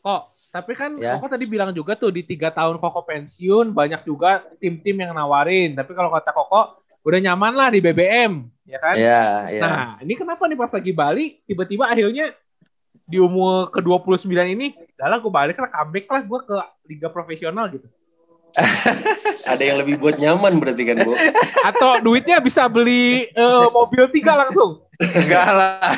Kok, tapi kan Ya. Koko tadi bilang juga tuh di tiga tahun Koko pensiun banyak juga tim-tim yang nawarin. Tapi kalau kata Koko udah nyaman lah di BBM, ya kan? Iya, iya. Nah, ini kenapa nih pas lagi Bali tiba-tiba akhirnya di umur ke-29 ini, lah gue balik lah comeback lah gue ke liga profesional gitu. Ada yang lebih buat nyaman berarti kan, Bu? Atau duitnya bisa beli eh, mobil tiga langsung. Enggak lah.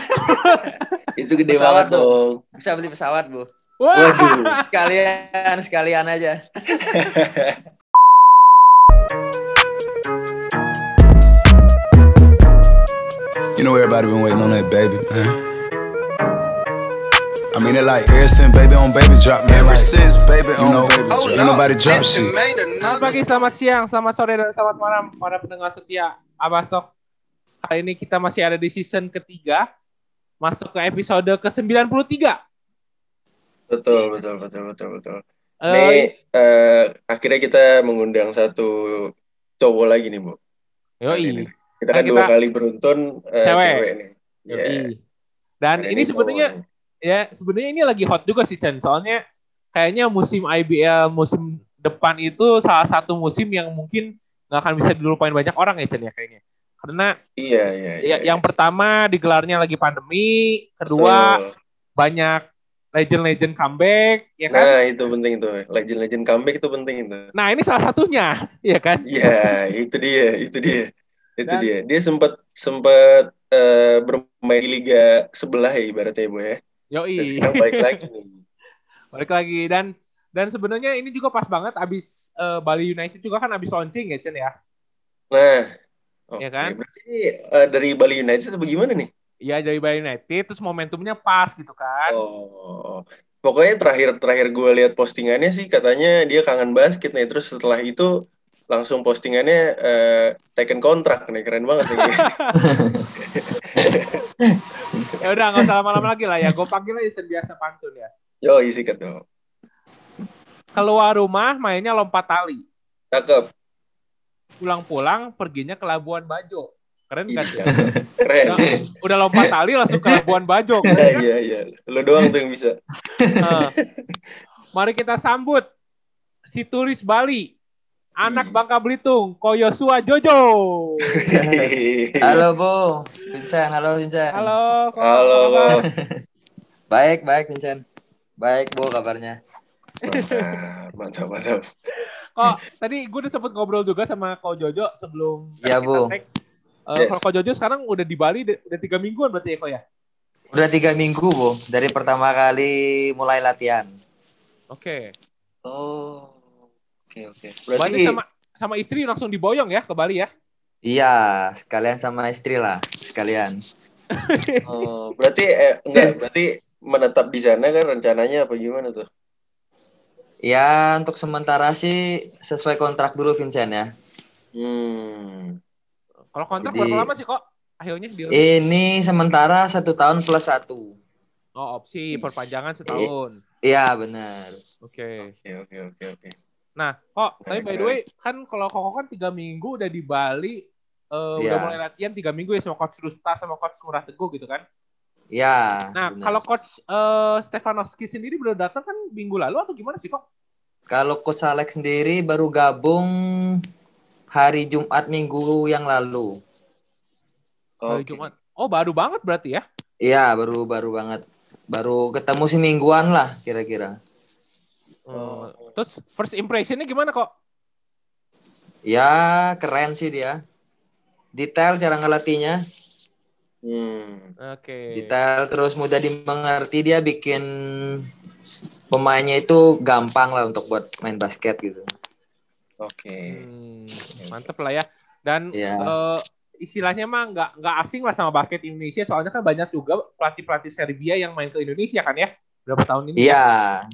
Itu gede Pesawat, banget dong. Bisa beli pesawat, Bu. Wah, Waduh. Sekalian, sekalian aja. You know everybody been waiting on that baby, man. I mean it like ever since baby on baby drop, man. Ever since baby on know, baby drop. Ain't nobody drop shit. selamat pagi, selamat siang, selamat sore, dan selamat malam para pendengar setia Abasok. Kali ini kita masih ada di season ketiga, masuk ke episode ke-93. Betul, betul, betul, betul, betul. Eh, Nih, eh, akhirnya kita mengundang satu cowok lagi nih, Bu. yoi. Ini. Kita kan Nah, dua kita- kali beruntun eh, Cewek. cewek nih. Iya. Yoi. Dan ini sebenarnya ya sebenarnya ini lagi hot juga sih Chen soalnya kayaknya musim IBL musim depan itu salah satu musim yang mungkin nggak akan bisa dilupain banyak orang ya Chen ya kayaknya karena Iya, iya, iya. ya, yang pertama digelarnya lagi pandemi kedua Betul. banyak legend-legend comeback ya kan Nah, itu penting tuh. Legend-legend comeback itu penting itu. nah ini salah satunya ya kan Iya, itu dia, itu dia. Itu Dan- dia. Dia sempat sempat eh, bermain di liga sebelah ya ibaratnya, Bu ya. Dan yoi sekarang balik lagi nih. balik lagi dan dan sebenarnya ini juga pas banget abis eh, Bali United juga kan abis launching ya Chen ya Nah, oke. Iya kan? Berarti eh, dari Bali United bagaimana nih? Iya dari Bali United terus momentumnya pas gitu kan Oh, pokoknya terakhir terakhir gue lihat postingannya sih katanya dia kangen basket nih. Terus setelah itu langsung postingannya eh, taken kontrak nih keren banget nih. ya udah nggak usah lama-lama lagi lah ya gue panggil aja biasa pantun ya Yo isi tuh. keluar rumah mainnya lompat tali Cakep. pulang-pulang perginya ke Labuan Bajo keren kan ya. Keren. udah, udah lompat tali langsung ke Labuan Bajo keren Iya kan? iya iya. Lo doang tuh yang bisa. Nah, mari kita sambut si turis Bali anak. Bangka Belitung Koyosua Jojo Halo, Bu. Vincent, halo Vincent. halo Halo? Bang. Baik, baik Vincent. Baik, Bu kabarnya. Mantap, mantap, mantap. kok tadi gue udah sempet ngobrol juga sama Ko Jojo sebelum Iya, kita Bu. tag. Eh, Yes. Kalau Jojo sekarang udah di Bali udah tiga mingguan berarti ya Ko ya Udah tiga minggu, Bu. Dari pertama kali mulai latihan. oke Oh, oke oke. Berarti Berarti sama sama istri langsung diboyong ya ke Bali ya? Iya, sekalian sama istri lah. Sekalian. oh, berarti eh, enggak berarti menetap di sana kan rencananya apa gimana tuh? Ya, untuk sementara sih sesuai kontrak dulu Vincent ya. Hmm. Kalau kontrak Jadi- berapa lama sih kok? Akhirnya di Ini sementara satu tahun plus satu. Oh opsi perpanjangan setahun. Iya, benar. Oke. Oke oke oke oke. Nah kok tapi by the way kan kalau Koko kan tiga minggu udah di Bali, eh, udah Iya. mulai latihan tiga minggu ya sama coach Rusta sama coach Murah Teguh gitu kan? Ya. Nah kalau coach eh, Stefanowski sendiri baru datang kan minggu lalu atau gimana sih kok? Kalau Coach Alex sendiri baru gabung hari Jumat minggu yang lalu. Hari Oke. Jumat. Oh baru banget berarti ya? Iya, baru baru banget. Baru ketemu semingguan lah kira-kira. Oh. Terus first impressionnya gimana kok? Ya, keren sih dia. Detail cara ngelatihnya, Hmm. Oke. detail terus mudah dimengerti dia bikin pemainnya itu gampang lah untuk buat main basket gitu. Oke. Hmm, mantep lah ya. Dan Iya. eh, istilahnya mah nggak nggak asing lah sama basket Indonesia. Soalnya kan banyak juga pelatih pelatih Serbia yang main ke Indonesia kan ya berapa tahun ini? Iya,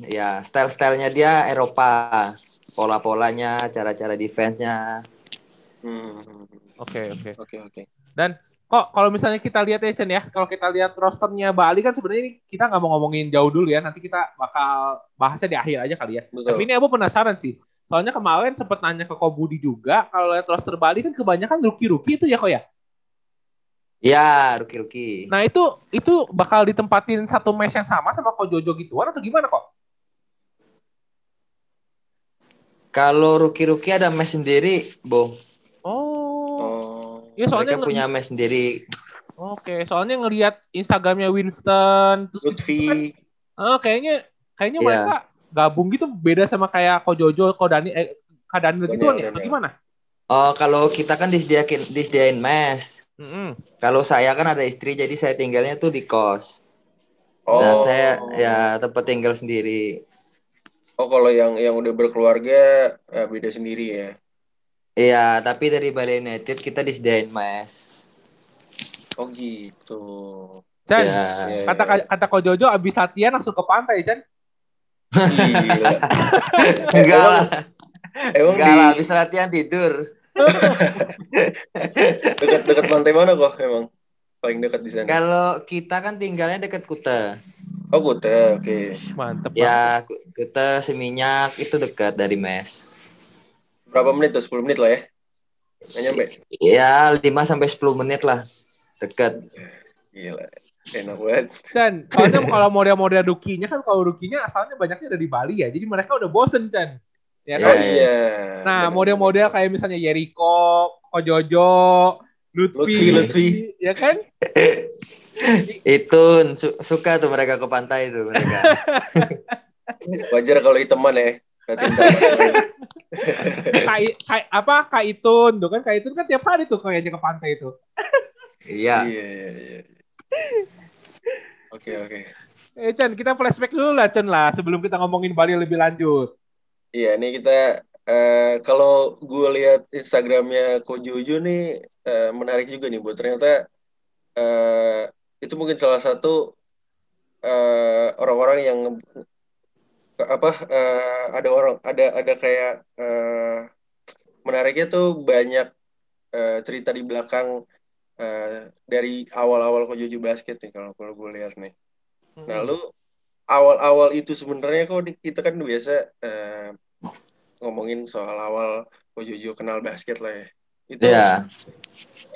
ya style-stylenya dia Eropa. Pola-polanya, cara-cara defense-nya. Hmm. Oke oke. Oke oke. Kok kalau misalnya kita lihat ya Chen ya, kalau kita lihat rosternya Bali kan sebenarnya ini kita nggak mau ngomongin jauh dulu ya. Nanti kita bakal bahasnya di akhir aja kali ya. Betul. Tapi ini aku penasaran sih. Soalnya kemarin sempat nanya ke Kobudi juga, kalau lihat roster Bali kan kebanyakan rookie-rookie itu ya kok ya? ya rookie-rookie. Nah itu itu bakal ditempatin satu mesh yang sama sama kok Jojo gituan atau gimana kok? Kalau rookie-rookie ada mesh sendiri, boh Oh. oh. Ya, soalnya mereka punya mesh sendiri. Oke, okay, soalnya ngelihat Instagramnya Winston terus Lutfi. Gitu kan, oh, kayaknya kayaknya yeah. mereka gabung gitu beda sama kayak Ko Jojo, Ko Dani eh Kak Daniel gitu ya, atau gimana? Oh, kalau kita kan disediain disediain mes. Mm-mm. Kalau saya kan ada istri, jadi saya tinggalnya tuh di kos. Oh. Dan saya ya tempat tinggal sendiri. Oh, kalau yang yang udah berkeluarga eh, beda sendiri ya. Iya, tapi dari Bali United kita disediain mes. Oh gitu. Chan, Ya. Iya, kata kata Ko Jojo abis latihan langsung ke pantai, Chan. Gila. Enggak lah, Emang enggak di lah. Habis latihan tidur. dekat dekat pantai mana kok emang? Paling dekat di sana. Kalau kita kan tinggalnya deket Kuta. Oh, Kuta. Oke. Mantep. mantep. Ya, Ku- Kuta Seminyak itu dekat dari mes. Berapa menit tuh? 10 menit lah ya. Nggak nyampe. Ya, 5 sampai 10 menit lah. Dekat. Gila. Enak banget. Chan, soalnya kalau model-model rukinya kan kalau rukinya asalnya banyaknya dari Bali ya. Jadi mereka udah bosen, Chan. Ya Iya, kan? Oh iya. Nah, model-model kayak misalnya Yeriko, Ko Jojo, Lutfi, Lutfi, Lutfi. ya kan? Itu su- suka tuh mereka ke pantai tuh mereka. Wajar kalau iteman ya. Berarti ntar Kai, kai, apa Kak Itun tuh kan Kak Itun kan tiap hari tuh kayaknya ke pantai itu. Iya. Iya, iya, iya. Oke, oke. Eh Chan, kita flashback dulu lah Chan lah sebelum kita ngomongin Bali lebih lanjut. Iya, ini kita eh, kalau gue lihat Instagramnya Ko Jojo nih eh, menarik juga nih, buat ternyata eh, itu mungkin salah satu orang-orang yang apa eh, ada orang ada ada kayak eh, menariknya tuh banyak eh, cerita di belakang eh, dari awal-awal Ko Jojo basket nih kalau kalau gue lihat nih. Nah, lu awal-awal itu sebenarnya kok di- kita kan biasa eh, ngomongin soal awal Ko Jojo kenal basket lah ya. Itu Iya.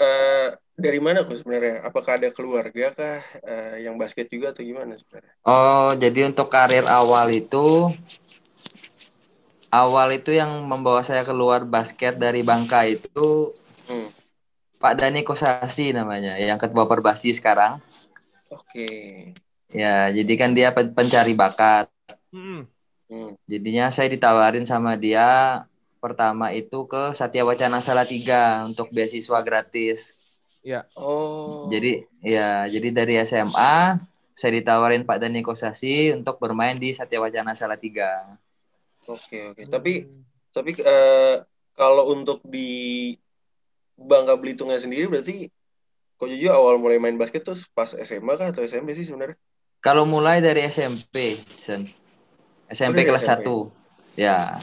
eh, dari mana kok sebenarnya? Apakah ada keluarga kah eh, yang basket juga atau gimana sebenarnya? Oh, jadi untuk karir awal itu awal itu yang membawa saya keluar basket dari Bangka itu Hmm. Pak Dani Kosasi namanya, yang ketua Perbasi sekarang. Oke. Ya, jadi kan dia pen- pencari bakat. Mm-mm. Hmm. Jadinya saya ditawarin sama dia pertama itu ke Satya Wacana Salatiga untuk beasiswa gratis. Oh. Jadi ya, jadi dari SMA saya ditawarin Pak Dani Kosasi untuk bermain di Satya Wacana Salatiga. Oke, oke. Tapi tapi eh, kalau untuk di Bangka Belitungnya sendiri berarti Ko Jojo awal mulai main basket tuh pas SMA kah atau SMP sih sebenarnya? Kalau mulai dari SMP, Sen. SMP dari kelas SMP. 1. Ya.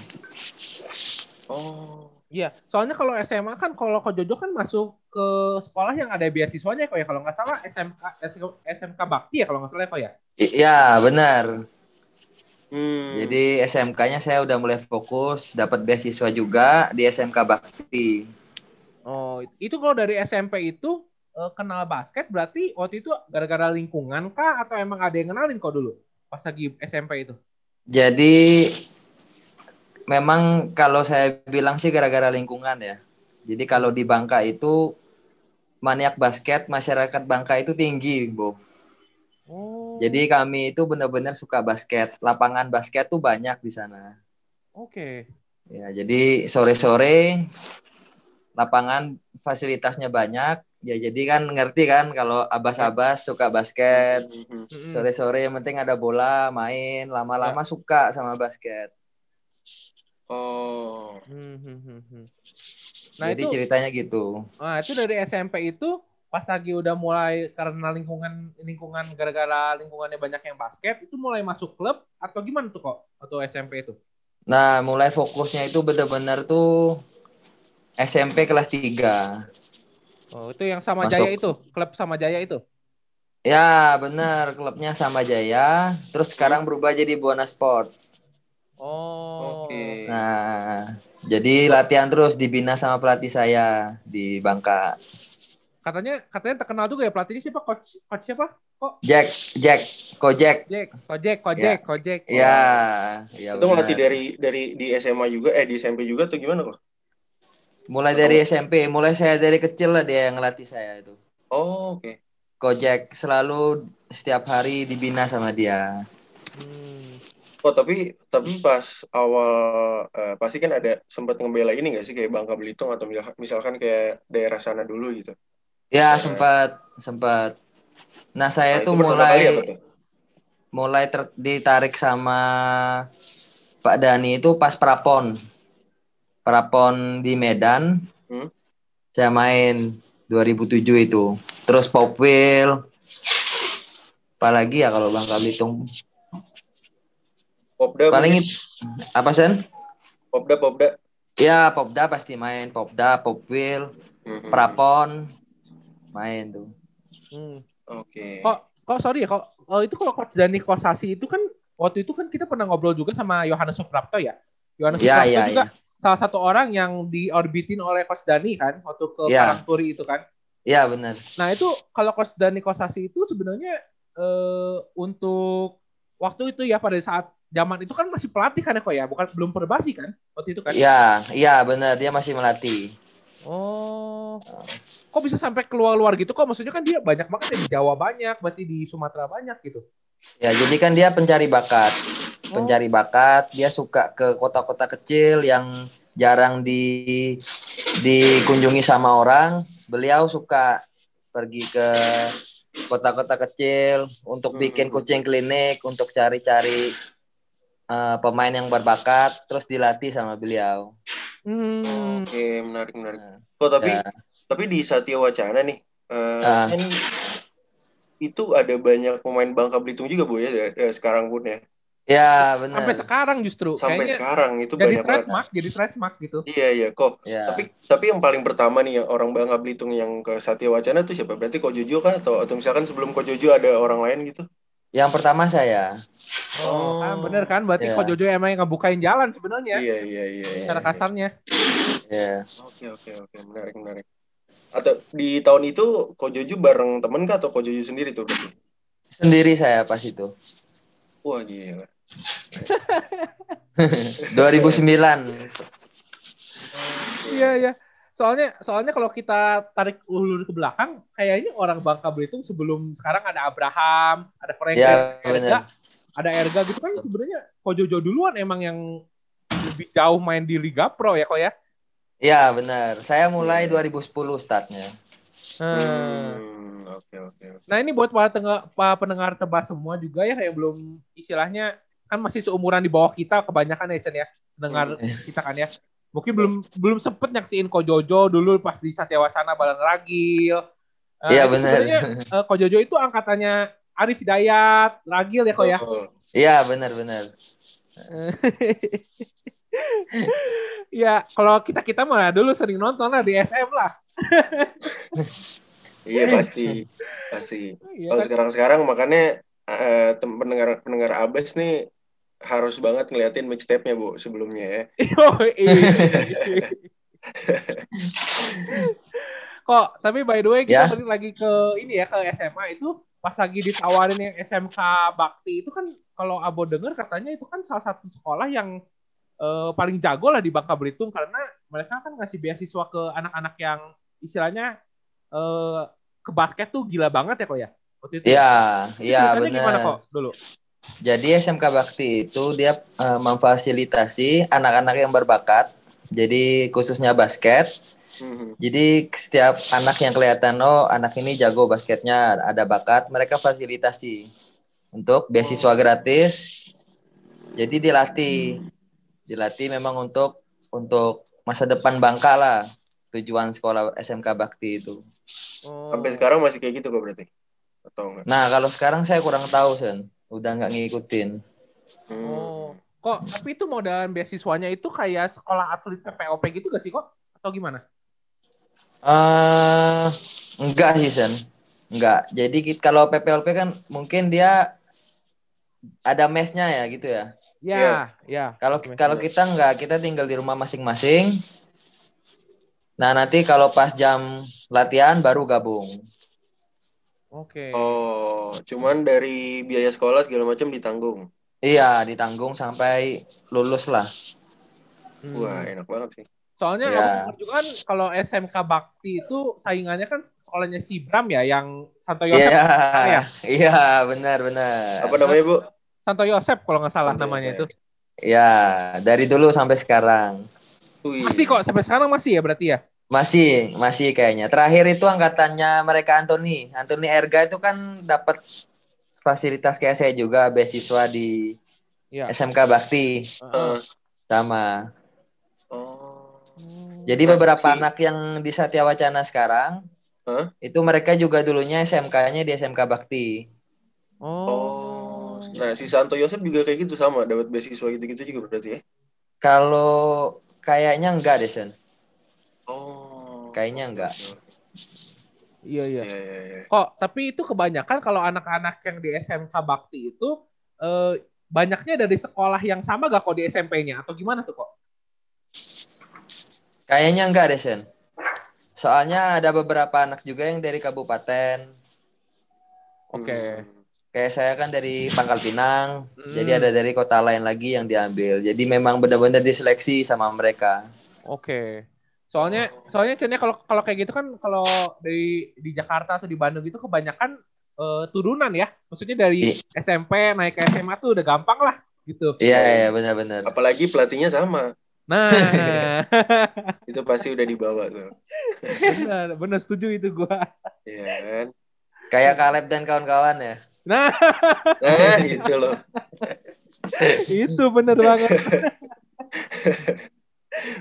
Oh. Iya, soalnya kalau SMA kan kalau Ko Jojo kan masuk ke sekolah yang ada beasiswanya kok ya kalau nggak salah SMK SMK Bakti ya kalau nggak salah kok ya. I- Ya, benar. Hmm. Jadi SMK-nya saya udah mulai fokus, dapat beasiswa juga di SMK Bakti. Oh, itu kalau dari SMP itu eh, kenal basket berarti waktu itu gara-gara lingkungan kah atau emang ada yang kenalin kok dulu pas lagi SMP itu? Jadi memang kalau saya bilang sih gara-gara lingkungan ya. Jadi kalau di Bangka itu maniak basket masyarakat Bangka itu tinggi, Bu. Oh. Jadi kami itu benar-benar suka basket. Lapangan basket tuh banyak di sana. Oke. Ya, jadi sore-sore lapangan fasilitasnya banyak. Ya, jadi kan ngerti kan kalau abas-abas suka basket. Mhm. Mm-mm. Sore-sore yang penting ada bola, main, lama-lama suka sama basket. Oh. Hmm, hmm, hmm, hmm. Nah jadi itu, ceritanya gitu. nah itu dari SMP itu pas lagi udah mulai karena lingkungan lingkungan gara-gara lingkungannya banyak yang basket itu mulai masuk klub atau gimana tuh kok atau SMP itu? Nah, mulai fokusnya itu benar-benar tuh SMP kelas 3. Oh itu yang sama Masuk. Jaya itu klub sama Jaya itu? Ya, benar, klubnya sama Jaya, terus sekarang berubah jadi Buana Sport. Oh. Oke. Nah, jadi latihan terus dibina sama pelatih saya di Bangka. Katanya katanya terkenal juga ya pelatihnya siapa coach coach siapa? Kok Jack, Jack, Kojek. Jack, Kojek, Kojek, Kojek. Ya, ya itu ngelatih benar. dari dari di SMA juga eh di SMP juga atau gimana kok? Mulai dari SMP, mulai saya dari kecil lah dia yang ngelatih saya itu. Oh, oke. Kojek selalu setiap hari dibina sama dia. Hmm. Oh, tapi tapi pas awal eh, pasti kan ada sempat ngebela ini nggak sih kayak Bangka Belitung atau misal- misalkan kayak daerah sana dulu gitu. Ya, Eh. sempat sempat. Nah, saya Nah, tuh mulai tuh? mulai ter- ditarik sama Pak Dani itu pas prapon. Prapon di Medan. Hmm. Saya main 2007 itu. Terus Popwil. Apalagi ya kalau Bangka Belitung. Popda Paling mungkin? it- apa sen? Popda Popda. Ya, Popda pasti main. Popda, Popwil, Mhm. Prapon main tuh. Hmm. Oke. Kok, kok sorry ya, kok oh, itu kalau Coach Dani Kosasi itu kan waktu itu kan kita pernah ngobrol juga sama Yohanes Suprapto ya. Yohanes Ya, Suprapto ya, juga ya. Salah satu orang yang diorbitin oleh Coach Dani kan waktu ke Ya. Parangturi itu kan. Ya, benar. Nah itu kalau Coach Dani Kosasi itu sebenarnya eh, untuk waktu itu ya pada saat zaman itu kan masih pelatih kan ya kok ya, bukan belum perbasi kan waktu itu kan? Ya, ya benar dia masih melatih. Oh, kok bisa sampai keluar-luar gitu? Kok maksudnya kan dia banyak banget ya di Jawa banyak, berarti di Sumatera banyak gitu. Ya, jadi kan dia pencari bakat. Pencari bakat, dia suka ke kota-kota kecil yang jarang di dikunjungi sama orang. Beliau suka pergi ke kota-kota kecil untuk bikin Hmm. kucing klinik, untuk cari-cari eh, pemain yang berbakat, terus dilatih sama beliau. Hmm. Oke, menarik menarik. Nah, Oh, tapi ya. tapi di Satya Wacana nih eh, Ah. kan itu ada banyak pemain Bangka Belitung juga Bu ya eh, sekarang pun ya. Ya, benar. Sampai sekarang justru Sampai kayaknya sekarang itu jadi banyak banget. trademark, jadi trademark gitu. Iya iya kok. Ya. Tapi tapi yang paling pertama nih yang orang Bangka Belitung yang ke Satya Wacana tuh siapa? Berarti Ko Jojo kah atau atau misalkan sebelum Ko Jojo ada orang lain gitu? Yang pertama saya. Oh, Oh. kan bener kan? Berarti Iya. Ko Jojo emang yang ngebukain jalan sebenarnya. Iya iya iya. iya, Secara iya. kasarnya. Ya. Oke oke oke menarik menarik. Atau di tahun itu Ko Jojo bareng temen kah atau Ko Jojo sendiri tuh berarti? Sendiri saya pas itu. Wah gila. 2009. Iya iya. Soalnya soalnya kalau kita tarik ulur ke belakang, kayaknya orang Bangka Belitung sebelum sekarang ada Abraham, ada Frank, Ya, Erga, ada Erga gitu kan sebenarnya Ko Jojo duluan emang yang lebih jauh main di Liga Pro ya kok ya. Ya, benar. Saya mulai Iya. 2010 startnya. Hmm. Hmm, oke oke. oke. Nah ini buat para, tengah, para pendengar tebas semua juga ya yang belum istilahnya kan masih seumuran di bawah kita kebanyakan ya Chen ya pendengar Hmm. kita kan ya. Mungkin belum belum sempet nyaksiin Ko Jojo dulu pas di Satya Wacana bareng Ragil. Eh, Iya, itu benar. Eh, Ko Jojo itu angkatannya Arif Hidayat, Ragil ya kok ya. Oh, Iya, benar benar. Ya kalau kita kita mah dulu sering nonton lah di SM lah. iya pasti pasti. Iya Kalau kan? sekarang sekarang makanya tem- pendengar pendengar Abes nih harus banget ngeliatin mixtape-nya bu sebelumnya ya. Kok, tapi by the way kita balik lagi ke ini ya ke SMA itu pas lagi ditawarin yang SMK Bakti itu kan kalau Abo denger katanya itu kan salah satu sekolah yang eh, paling jago lah di Bangka Belitung karena mereka kan ngasih beasiswa ke anak-anak yang istilahnya eh, ke basket tuh gila banget ya kok ya waktu itu. Iya, iya ceritanya gimana benar. kok dulu? Jadi SMK Bakti itu dia eh, memfasilitasi anak-anak yang berbakat. Jadi khususnya basket. Mhm. Jadi setiap anak yang kelihatan oh anak ini jago basketnya, ada bakat, mereka fasilitasi untuk beasiswa gratis. Jadi dilatih, dilatih memang untuk untuk masa depan Bangka lah tujuan sekolah SMK Bakti itu. Oh. Sampai sekarang masih kayak gitu kok berarti? Atau enggak? Nah kalau sekarang saya kurang tahu sen, udah nggak ngikutin. Hmm. Oh, kok tapi itu modal beasiswanya itu kayak sekolah atlet PPOP gitu gak sih kok? Atau gimana? eh enggak sih sen, enggak. Jadi kalau PPLP kan mungkin dia ada mesnya ya gitu ya. Ya, Iya. ya. Kalau kalau kita enggak, kita tinggal di rumah masing-masing. Nah, nanti kalau pas jam latihan baru gabung. Oke. Oh, cuman dari biaya sekolah segala macam ditanggung. Iya, ditanggung sampai lulus lah. Hmm. Wah, enak banget sih. Soalnya Ya. juga kan kalau SMK Bakti itu saingannya kan sekolahnya si Bram ya yang Santo Yosep. Iya, ya? iya, benar, benar. Apa namanya, Bu? Santo Yosep kalau nggak salah Santo namanya itu. Yosep. Iya, dari dulu sampai sekarang. Wih. Masih kok sampai sekarang masih ya berarti ya? Masih, masih kayaknya. Terakhir itu angkatannya mereka Anthony. Anthony Erga itu kan dapat fasilitas kayak saya juga beasiswa di Iya. SMK Bakti Heeh. sama. Oh. Jadi beberapa anak yang di Satya Wacana sekarang Hah? itu mereka juga dulunya SMK-nya di SMK Bakti. Oh. Nah, si Santo Yosep juga kayak gitu sama, dapat beasiswa gitu-gitu juga berarti ya? Kalau kayaknya enggak deh, Sen. Kayaknya enggak. Iya iya. Iya, iya, iya. Kok tapi itu kebanyakan kalau anak-anak yang di SMK Bakti itu eh, banyaknya dari sekolah yang sama gak kok di SMP-nya atau gimana tuh kok? Kayaknya enggak deh, Sen. Soalnya ada beberapa anak juga yang dari kabupaten. Oke. Hmm. Kayak saya kan dari Pangkal Pinang, Hmm. jadi ada dari kota lain lagi yang diambil. Jadi memang benar-benar diseleksi sama mereka. Oke. Soalnya soalnya Chen, ya, kalau kalau kayak gitu kan kalau di di Jakarta atau di Bandung gitu kebanyakan eh, turunan ya. Maksudnya dari SMP naik ke SMA tuh udah gampang lah gitu. Iya, iya benar-benar. Apalagi pelatihnya sama. Nah, Itu pasti udah dibawa tuh. benar, benar setuju itu gua. Iya kan? Kayak Caleb dan kawan-kawan ya. Nah, Nah, itu loh. itu bener banget.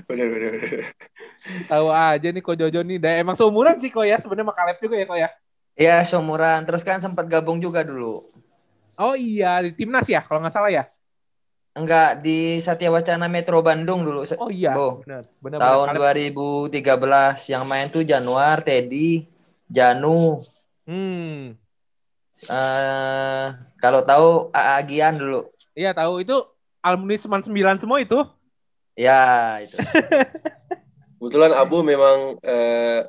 Bener, bener, bener. Tahu aja nih kok Jojo nih. Dan emang seumuran sih kok ya. Sebenarnya sama Caleb juga ya kok ya. Iya, seumuran. Terus kan sempat gabung juga dulu. Oh iya di timnas ya kalau nggak salah ya. Enggak, di Satya Wacana Metro Bandung dulu. Oh iya. Benar. Benar. Tahun benar. 2013 yang main tuh Januar, Teddy, Janu. Hmm. eh kalau tahu AA Gian dulu. Iya tahu itu alumni Seman 9 semua itu. Ya, itu. Kebetulan Abu memang eh,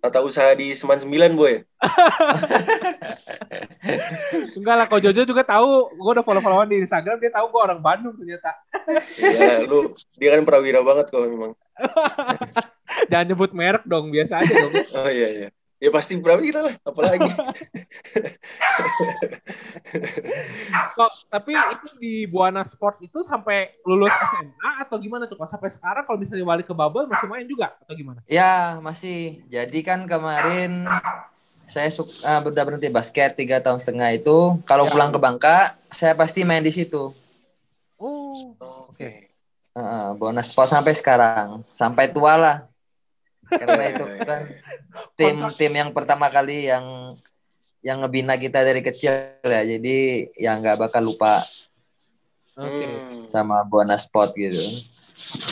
tata usaha di Seman 9, Boy. Enggak lah, kok Jojo juga tahu. Gue udah follow-followan di Instagram, dia tahu gue orang Bandung ternyata. Iya, lu dia kan prawira banget kok memang. Jangan nyebut merek dong, biasa aja dong. Oh iya iya. Ya pasti prawira lah, apalagi. Kok, tapi itu di Buana Sport itu sampai lulus SMA atau gimana tuh? Kok sampai sekarang kalau misalnya balik ke Bubble masih main juga atau gimana? Ya, masih. Jadi kan kemarin saya suka udah berhenti basket tiga tahun setengah itu. Kalau Ya. pulang ke Bangka, saya pasti main di situ. Oh, Oke. Heeh, bonus sport sampai sekarang, sampai tua lah. Karena itu kan tim tim yang pertama kali yang yang ngebina kita dari kecil ya. Jadi ya nggak bakal lupa oke. Hmm. sama bonus sport gitu.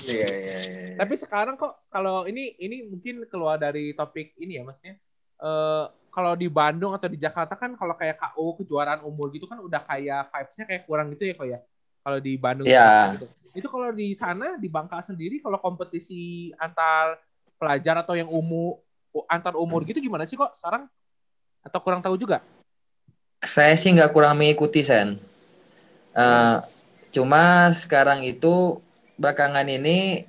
Iya iya iya. Tapi sekarang kok kalau ini ini mungkin keluar dari topik ini ya maksudnya eh kalau di Bandung atau di Jakarta kan kalau kayak KO kejuaraan umur gitu kan udah kayak vibes-nya kayak kurang gitu ya kok ya. Kalau di Bandung Iya. gitu. Itu kalau di sana di Bangka sendiri kalau kompetisi antar pelajar atau yang umur antar umur gitu gimana sih kok sekarang? Atau kurang tahu juga? Saya sih nggak kurang mengikuti Sen. Eh, cuma sekarang itu belakangan ini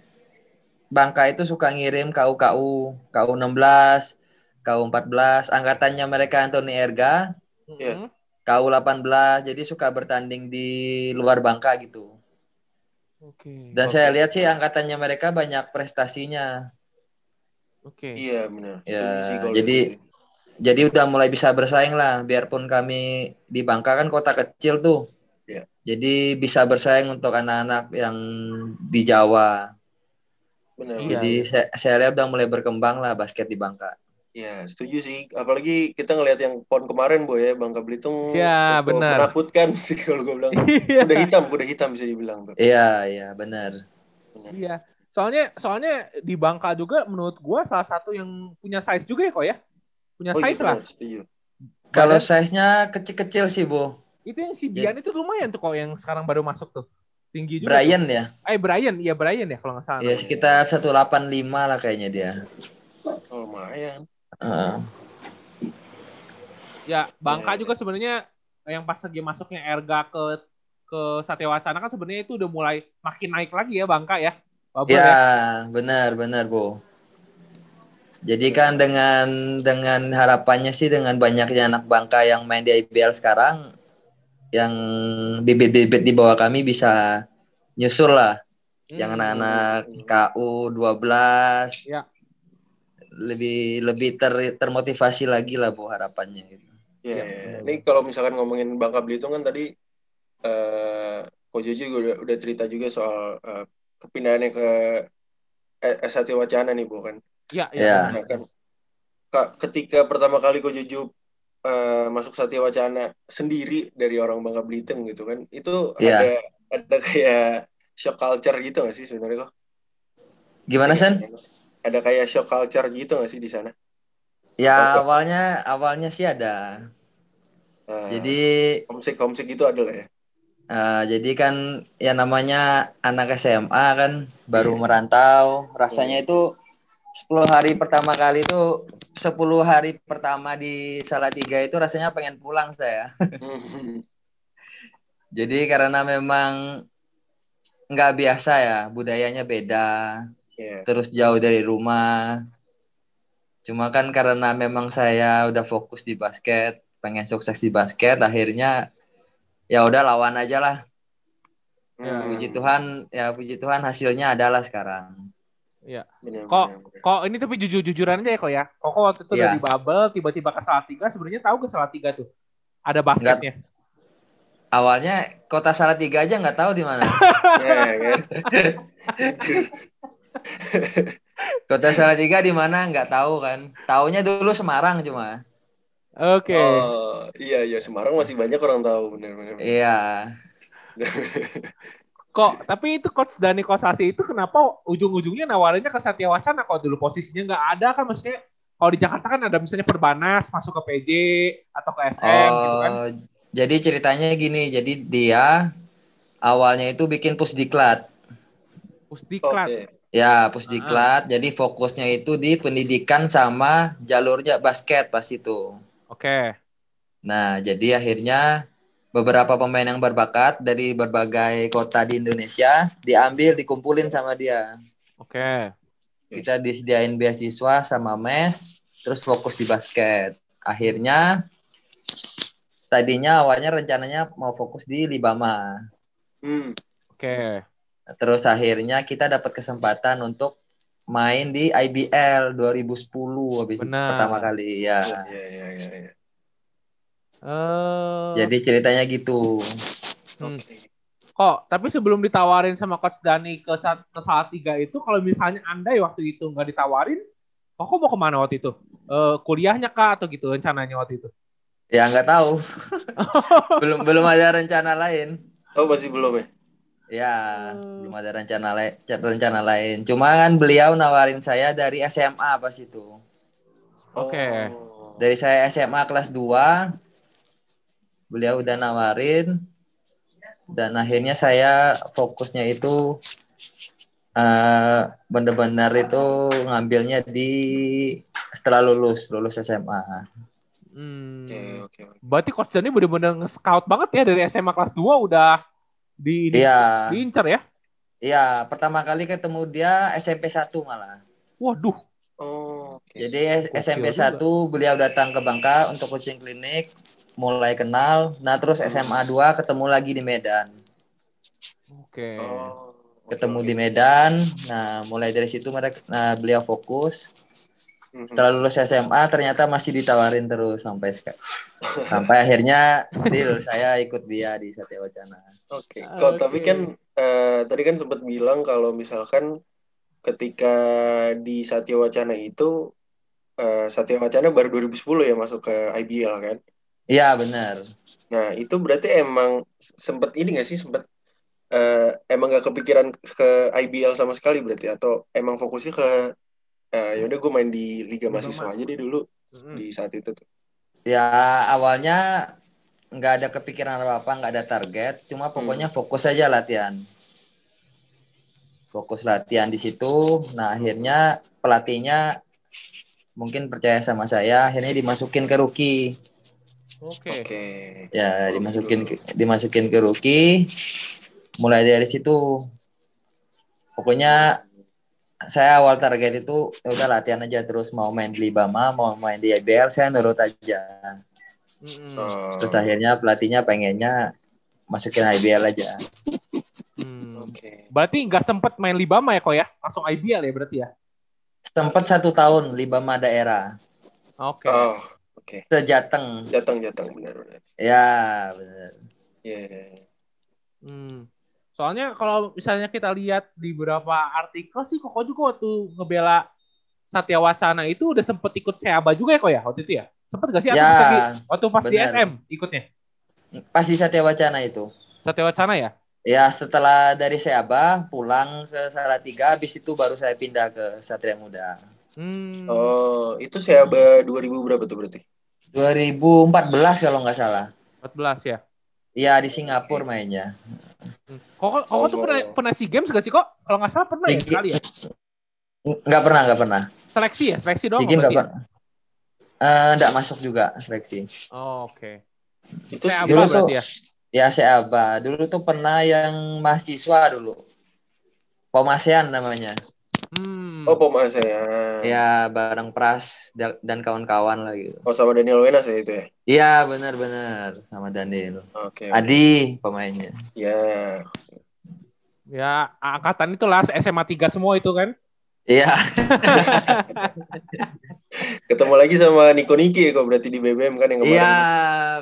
Bangka itu suka ngirim KU-KU, KU 16, KU 14, angkatannya mereka Anthony Erga, Iya. Mhm. KU 18, jadi suka bertanding di luar Bangka gitu. Oke. Dan Oke. saya lihat sih angkatannya mereka banyak prestasinya. Oke. Iya benar. Ya, jadi- itu. Jadi udah mulai bisa bersaing lah, biarpun kami di Bangka kan kota kecil tuh. Iya. Jadi bisa bersaing untuk anak-anak yang di Jawa. benar. Iya. Jadi saya, saya lihat udah mulai berkembang lah basket di Bangka. Iya, setuju sih. Apalagi kita ngelihat yang pon kemarin, Boy ya, Bangka Belitung Iya, cukup benar. menakutkan sih kalau gue bilang. Iya. Udah hitam, udah hitam bisa dibilang. Iya, iya. Benar. Iya. Soalnya soalnya di Bangka juga menurut gua salah satu yang punya size juga ya kok ya. Punya Oh iya size lah. benar, setuju. Kalau size-nya kecil-kecil sih, Bu. Itu yang si Bian itu lumayan tuh kok yang sekarang baru masuk tuh. Tinggi juga. Brian ya. tuh. Eh Brian, iya Brian ya kalau nggak salah. Ya sekitar 185 lah kayaknya dia. Oh, lumayan. Heeh. Ya, Bangka Ya, juga sebenarnya yang pas lagi masuknya Erga ke ke Satya Wacana kan sebenarnya itu udah mulai makin naik lagi ya Bangka ya. Ya, ya. benar, benar, Bu. Jadi kan dengan dengan harapannya sih dengan banyaknya anak Bangka yang main di IBL sekarang, yang bibit-bibit di bawah kami bisa nyusul lah. Yang Hmm. anak-anak KU 12 Ya. lebih lebih ter, termotivasi lagi lah Bu harapannya gitu. Iya, Iya, iya. benar. Ini kalau misalkan ngomongin Bangka Belitung kan tadi eh Ko Jojo juga udah, udah cerita juga soal eh, kepindahannya ke eh, SAT Wacana nih, Bu kan. Ya, ya. Ya. Nah, kan Kak, ketika pertama kali Ko Jojo eh, masuk Satya Wacana sendiri dari orang Bangka Belitung gitu kan. Itu Iya. ada ada kayak shock culture gitu gak sih sebenarnya kok? Gimana Sen? Ada kayak shock culture gitu gak sih di sana? Ya awalnya awalnya sih ada. Nah, Jadi homesick homesick gitu ada lah ya. Eh, jadi kan ya namanya anak SMA kan baru merantau, rasanya itu 10 hari pertama kali itu 10 hari pertama di Salatiga itu rasanya pengen pulang saya. Jadi karena memang nggak biasa ya, budayanya beda, Iya. terus jauh dari rumah. Cuma kan karena memang saya udah fokus di basket, pengen sukses di basket, akhirnya ya udah lawan aja lah. Ya, Hmm, Puji Tuhan, ya puji Tuhan hasilnya adalah sekarang. benar, Kok benar, benar. kok ini tapi jujur-jujuran aja ya kok ya. Kok kok waktu itu udah Iya. di bubble tiba-tiba ke Salatiga sebenarnya tahu ke Salatiga tuh. Ada basketnya. Awalnya kota Salatiga aja nggak tahu di mana. Nah, kan. Kota Salatiga di mana nggak tahu kan. Taunya dulu Semarang cuma. Oke. Oh, iya iya Semarang masih banyak orang tahu benar benar. benar. Iya. Kok tapi itu coach Dani Kosasi itu kenapa ujung-ujungnya nawarinnya ke Satya Wacana kalau dulu posisinya nggak ada kan maksudnya kalau di Jakarta kan ada misalnya Perbanas masuk ke PJ atau ke SM gitu kan. Oh, jadi ceritanya gini. Jadi dia awalnya itu bikin pusdiklat. Pusdiklat. Oke. Ya, pusdiklat. Jadi fokusnya itu di pendidikan sama jalurnya basket pas itu. Oke. Nah, jadi akhirnya beberapa pemain yang berbakat dari berbagai kota di Indonesia diambil, dikumpulin sama dia. Oke. Kita disediain beasiswa sama mes, terus fokus di basket. Akhirnya tadinya awalnya rencananya mau fokus di Libama. Hmm. Oke. Terus akhirnya kita dapat kesempatan untuk main di IBL 2010 habis Benar. pertama kali ya. Iya iya iya. iya. Eh, Jadi ceritanya gitu. Hmm. Kok tapi sebelum ditawarin sama coach Dani ke saat ke Salatiga itu kalau misalnya Anda waktu itu nggak ditawarin, kok mau ke mana waktu itu? Eh, kuliahnya kah atau gitu rencananya waktu itu? Ya nggak tahu. belum belum ada rencana lain. Oh masih belum ya? Ya, Hmm. belum ada rencana lain rencana lain. Cuma kan beliau nawarin saya dari SMA pas itu. Oke. Oh. Dari saya SMA kelas 2 beliau udah nawarin dan akhirnya saya fokusnya itu eh bener-bener itu ngambilnya di setelah lulus lulus SMA. Hmm. Oke oke. oke. Berarti coach Dani bener-bener nge-scout banget ya dari SMA kelas 2 udah di, di Iya, diincar ya? iya pertama kali ketemu dia SMP 1 malah. Waduh. Oh, oke. Jadi SMP juga. 1 beliau datang ke Bangka untuk coaching klinik, mulai kenal. Nah, terus SMA 2 ketemu lagi di Medan. Oke. Oh, oke, Ketemu oke. di Medan. Nah, mulai dari situ mereka nah, beliau fokus. Mhm. Setelah lulus SMA ternyata masih ditawarin terus sampai seka- sampai akhirnya deal saya ikut dia di Satya Wacana. Oke, kok tapi Oke. kan eh, tadi kan sempat bilang kalau misalkan ketika di Satya Wacana itu eh, Satya Wacana baru 2010 ya masuk ke IBL kan. Iya, benar. Nah, itu berarti emang sempat ini gak sih sempat eh, emang gak kepikiran ke IBL sama sekali berarti atau emang fokusnya ke eh, yaudah gue main di Liga Mahasiswa Mas. aja deh dulu Mm-mm. di saat itu tuh. Ya, awalnya nggak ada kepikiran apa-apa, nggak ada target, cuma pokoknya fokus aja latihan. Fokus latihan di situ. Nah, akhirnya pelatihnya mungkin percaya sama saya, akhirnya dimasukin ke rookie. Oke. Oke. Ya, dimasukin ke, dimasukin ke rookie. Mulai dari situ. Pokoknya saya awal target itu ya udah latihan aja terus mau main di Libama, mau main di IBL saya nurut aja. Oh, Terus akhirnya pelatihnya pengennya masukin IBL aja. Hmm. Oke. Berarti nggak sempet main Libama ya kok ya? Langsung IBL ya berarti ya? Sempet satu tahun Libama daerah. Oke. Oh, oke. Sejateng. Jateng jateng benar-benar. Ya, benar. Iya. iya, iya. Hmm. Soalnya kalau misalnya kita lihat di beberapa artikel sih Koko juga waktu ngebela Satya Wacana itu udah sempet ikut Seaba juga ya kok ya waktu itu ya? Sempet gak sih? Ya, lagi- waktu pas di benar. SM ikutnya? Pas di Satya Wacana itu. Satya Wacana ya? Ya, setelah dari Seaba pulang ke Salatiga, habis itu baru saya pindah ke Satria Muda. Hmm. Oh, itu Seaba 2000 berapa tuh berarti? 2014 kalau nggak salah. 14 ya? Iya, di Singapura mainnya. Koko, Koko tuh Oh. pernah, pernah SEA Games gak sih kok? Kalau nggak salah pernah ya sekali ya? Nggak pernah, nggak pernah. Seleksi ya? Seleksi doang Sigi nggak berarti ya? pernah. Eh, nggak masuk juga seleksi. Oh, Oke. Itu Seaba Dulu tuh- berarti ya? Ya, Seaba. Dulu tuh pernah yang mahasiswa dulu. Pomasean namanya. Hmm. Oh, Poma saya. Ya, bareng Pras da- dan kawan-kawan lah gitu. Oh, sama Daniel Wenas ya itu ya? Iya, benar-benar sama Daniel. Oke. oke. Adi pemainnya. Ya. Ya, angkatan itulah SMA 3 semua itu kan? Iya, Ketemu lagi sama Niko Niki kok berarti di BBM kan yang kemarin. iya,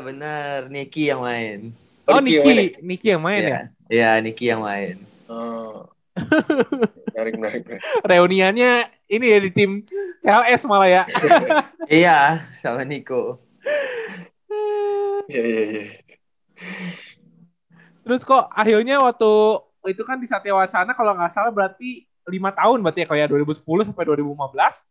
benar. Niki yang main. Oh, Niki yang main ya? Niki, Niki yang main ya? Iya, iya, Niki yang main. Oh. Menarik, menarik, menarik. Reuniannya ini ya di tim CLS malah ya. Iya, sama Niko. Iya, iya, iya. Terus kok akhirnya waktu itu kan di Satya Wacana kalau nggak salah berarti lima tahun berarti ya kayak 2010 sampai 2015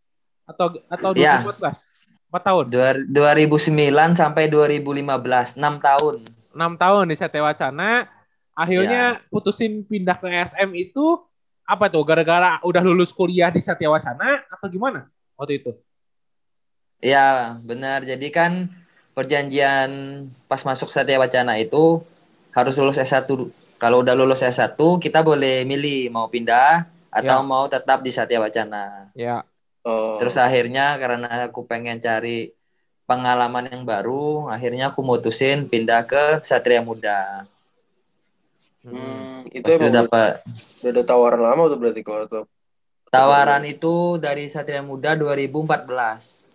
atau atau Iya. 2014? Empat tahun. Dua- 2009 sampai 2015, 6 tahun. enam tahun di Satya Wacana. Akhirnya Iya. putusin pindah ke SM itu apa tuh? Gara-gara udah lulus kuliah di Satya Wacana atau gimana waktu itu? Iya, benar. Jadi kan perjanjian pas masuk Satya Wacana itu harus lulus S1. Kalau udah lulus S1, kita boleh milih mau pindah atau Ya. mau tetap di Satya Wacana. Ya. Oh. Terus akhirnya karena aku pengen cari pengalaman yang baru, akhirnya aku mutusin pindah ke Satria Muda. Hmm, itu Pas itu emang udah, dapat udah ada tawaran lama tuh berarti kok atau tawaran itu dari Satria Muda 2014.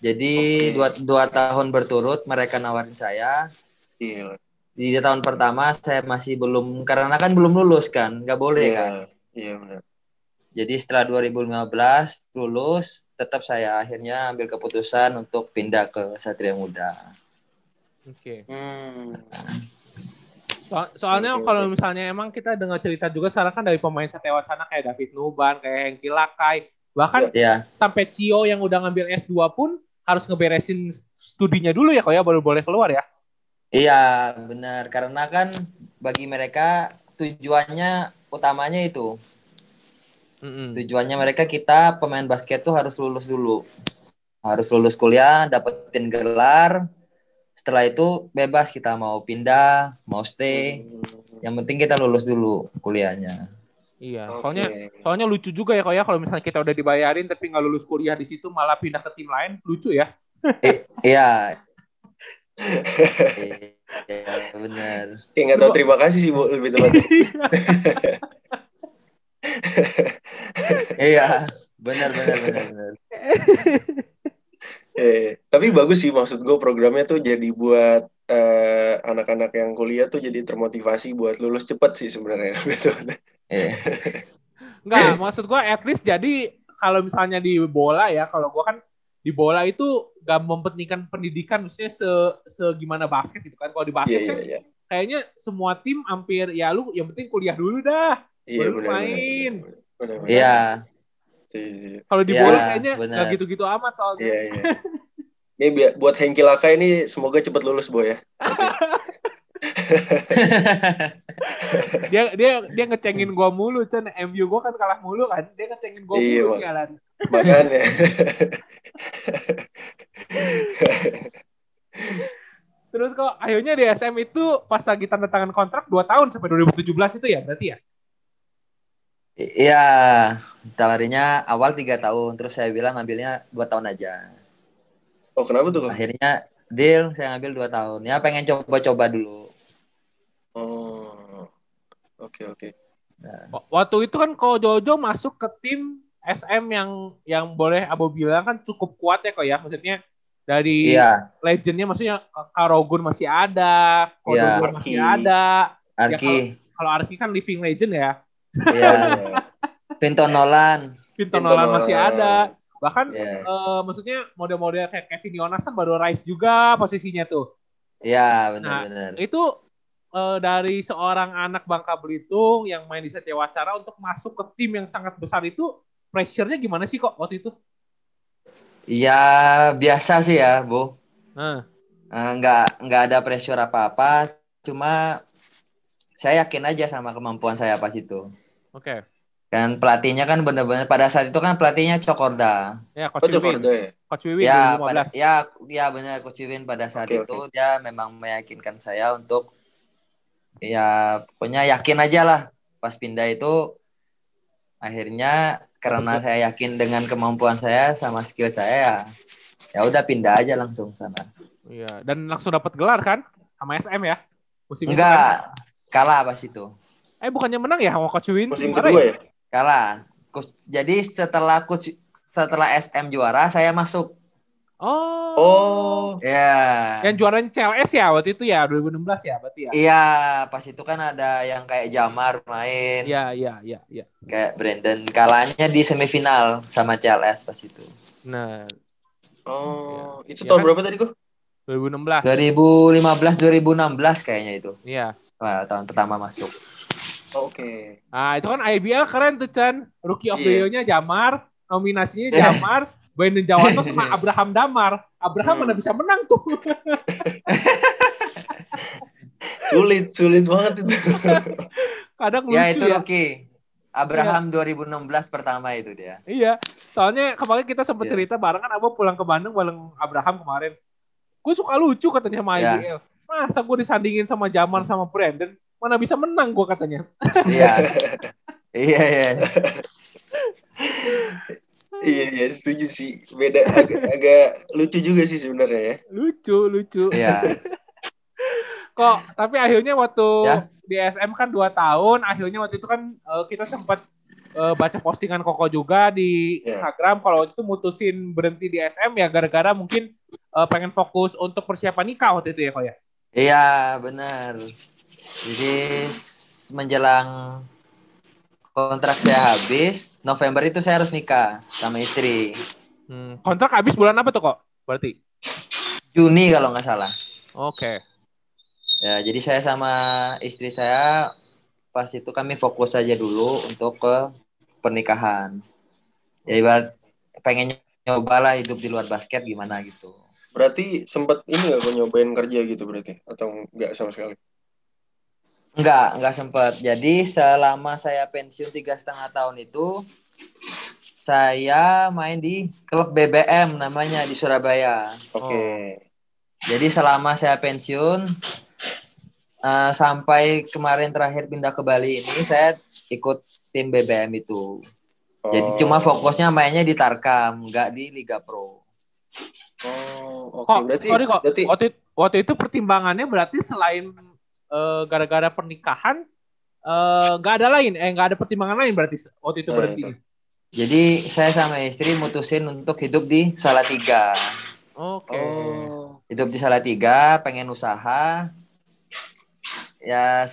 Jadi Oke. dua, dua tahun berturut mereka nawarin saya. Gila. Di tahun pertama saya masih belum karena kan belum lulus kan, nggak boleh Iya, kan. iya benar. Jadi setelah 2015 lulus, tetap saya akhirnya ambil keputusan untuk pindah ke Satria Muda. Oke. Hmm. So- soalnya kalau misalnya emang kita dengar cerita juga sekarang kan dari pemain Satya Wacana kayak David Nuban, kayak Hengki Lakai, bahkan Ya, sampai Cio yang udah ngambil S2 pun harus ngeberesin studinya dulu ya kok ya baru boleh keluar ya. iya benar. Karena kan bagi mereka tujuannya utamanya itu. Mm-mm. Tujuannya mereka kita pemain basket tuh harus lulus dulu. Harus lulus kuliah, dapetin gelar. Setelah itu bebas kita mau pindah, mau stay. Hmm. Yang penting kita lulus dulu kuliahnya. Iya, Oke. soalnya soalnya lucu juga ya kok ya kalau misalnya kita udah dibayarin tapi nggak lulus kuliah di situ malah pindah ke tim lain, lucu ya. Eh, Iya. Iya, benar. Kayak nggak tahu terima kasih sih bu lebih tepatnya. Iya, benar benar benar benar. Eh, tapi bagus sih maksud gue programnya tuh jadi buat eh, anak-anak yang kuliah tuh jadi termotivasi buat lulus cepet sih sebenarnya. Betul. Iya. Enggak, maksud gua at least jadi kalau misalnya di bola ya, kalau gua kan di bola itu gak mempentingkan pendidikan maksudnya se, se gimana basket gitu kan. Kalau di basket iya kan iya. kayaknya semua tim hampir ya lu yang penting kuliah dulu dah. Iya Baru benar benar. main. Iya. Kalau di Iya, bola kayaknya benar. gak gitu-gitu amat soalnya. Iya iya. Ini bi- buat Hengki Laka ini semoga cepet lulus boy ya. Dia dia dia ngecengin gua mulu, Cen. MU gua kan kalah mulu kan. Dia ngecengin gua Iya, mulu sialan. Makanya. Terus kok akhirnya di SM itu pas lagi tanda tangan kontrak 2 tahun sampai 2017 itu ya berarti ya? Iya, tawarinya awal tiga tahun, terus saya bilang ngambilnya dua tahun aja. Oh kenapa tuh kok? Akhirnya deal, saya ngambil dua tahun. Ya pengen coba-coba dulu. Oh, oke oke. Wa- Waktu itu kan kalau Jojo masuk ke tim SM yang yang boleh Abo bilang kan cukup kuat ya kok ya. Maksudnya dari Iya, legendnya maksudnya Karogun masih ada, Iya. Kodogun masih Arki. ada. Arki, Kalau Arki kan living legend ya. Iya, Iya. Pinton Nolan, Pinto Pinto Nolan masih Nolan. ada. Bahkan Iya. eh, maksudnya model-model kayak Kevin Yonas kan baru rise juga posisinya tuh. iya Nah, benar-benar. Itu eh, dari seorang anak Bangka Belitung yang main di Satya Wacara untuk masuk ke tim yang sangat besar itu pressure-nya gimana sih kok waktu itu? Ya biasa sih ya, Bu. Nah, Eh, nggak nggak ada pressure apa-apa, cuma saya yakin aja sama kemampuan saya pas itu. Oke. Kan pelatihnya kan benar-benar pada saat itu kan pelatihnya Cokorda. Ya, Oh Coach Wiwin. Cokorda ya? Coach Wiwin Ya, pada, 2015. ya, ya benar Coach Wiwin pada saat Oke, itu dia memang meyakinkan saya untuk ya pokoknya yakin aja lah pas pindah itu akhirnya karena saya yakin dengan kemampuan saya sama skill saya ya ya udah pindah aja langsung sana. Iya, dan langsung dapat gelar kan sama SM ya? Musim itu kan? Enggak, kalah pas itu. Eh, bukannya menang ya sama Coach Wiwin? Musim kedua ya? Kalah. Coach- Jadi setelah coach setelah SM juara saya masuk. Oh. Oh, Ya. Yang juaranya CLS ya waktu itu ya 2016 ya berarti ya. Iya, pas itu kan ada yang kayak Jamar main. Iya, iya, iya, iya. kayak Brandon kalahnya di semifinal sama CLS pas itu Nah, oh, itu Ya tahun kan? berapa tadi kok? 2016. 2015 2016 kayaknya itu Iya. Wah, tahun pertama masuk Oh, Oke. Ah, itu kan IBL keren tuh Chan. Rookie of the Iya. Year-nya Jamar, nominasinya Jamar, Brandon Jawanto sama Abraham Damar. Abraham Hmm. mana bisa menang tuh. Sulit, sulit banget itu. Kadang lucu ya ya. itu rookie Abraham 2016 pertama itu dia Iya, soalnya kemarin kita sempat Iya. cerita bareng kan Abo pulang ke Bandung bareng Abraham kemarin. Gue suka lucu katanya sama Iya. IBL. Masa gue disandingin sama Jaman sama Brandon, mana bisa menang gue katanya. iya iya iya iya, iya, setuju sih. Beda agak, agak lucu juga sih sebenarnya ya. Lucu, lucu. iya Kok, tapi akhirnya waktu Ya. di SM kan 2 tahun, akhirnya waktu itu kan eh, kita sempat eh, baca postingan Koko juga di Ya. Instagram kalau waktu itu mutusin berhenti di SM ya gara-gara mungkin eh, pengen fokus untuk persiapan nikah waktu itu ya kok ya. iya benar jadi menjelang kontrak saya habis November itu saya harus nikah sama istri Hmm, kontrak habis bulan apa tuh kok? Berarti. Juni kalau nggak salah Oke. Ya, jadi saya sama istri saya pas itu kami fokus aja dulu untuk ke pernikahan. Ya ibarat pengen nyoba lah hidup di luar basket gimana gitu. Berarti sempat ini nggak kok nyobain kerja gitu berarti? Atau nggak sama sekali? Enggak, enggak sempat. Jadi selama saya pensiun tiga setengah tahun itu saya main di klub BBM namanya di Surabaya. Oke. Jadi selama saya pensiun eh, sampai kemarin terakhir pindah ke Bali ini saya ikut tim BBM itu. Jadi Oh. cuma fokusnya mainnya di Tarkam, nggak di Liga Pro. Oh, oke. Kok, Berarti, sorry kok. berarti Waktu, waktu itu pertimbangannya berarti selain eh, gara-gara pernikahan eh, nggak ada lain, eh nggak ada pertimbangan lain berarti waktu itu berhenti. itu. Jadi saya sama istri mutusin untuk hidup di Salatiga. Oke. Oh, Hidup di Salatiga, pengen usaha. Ya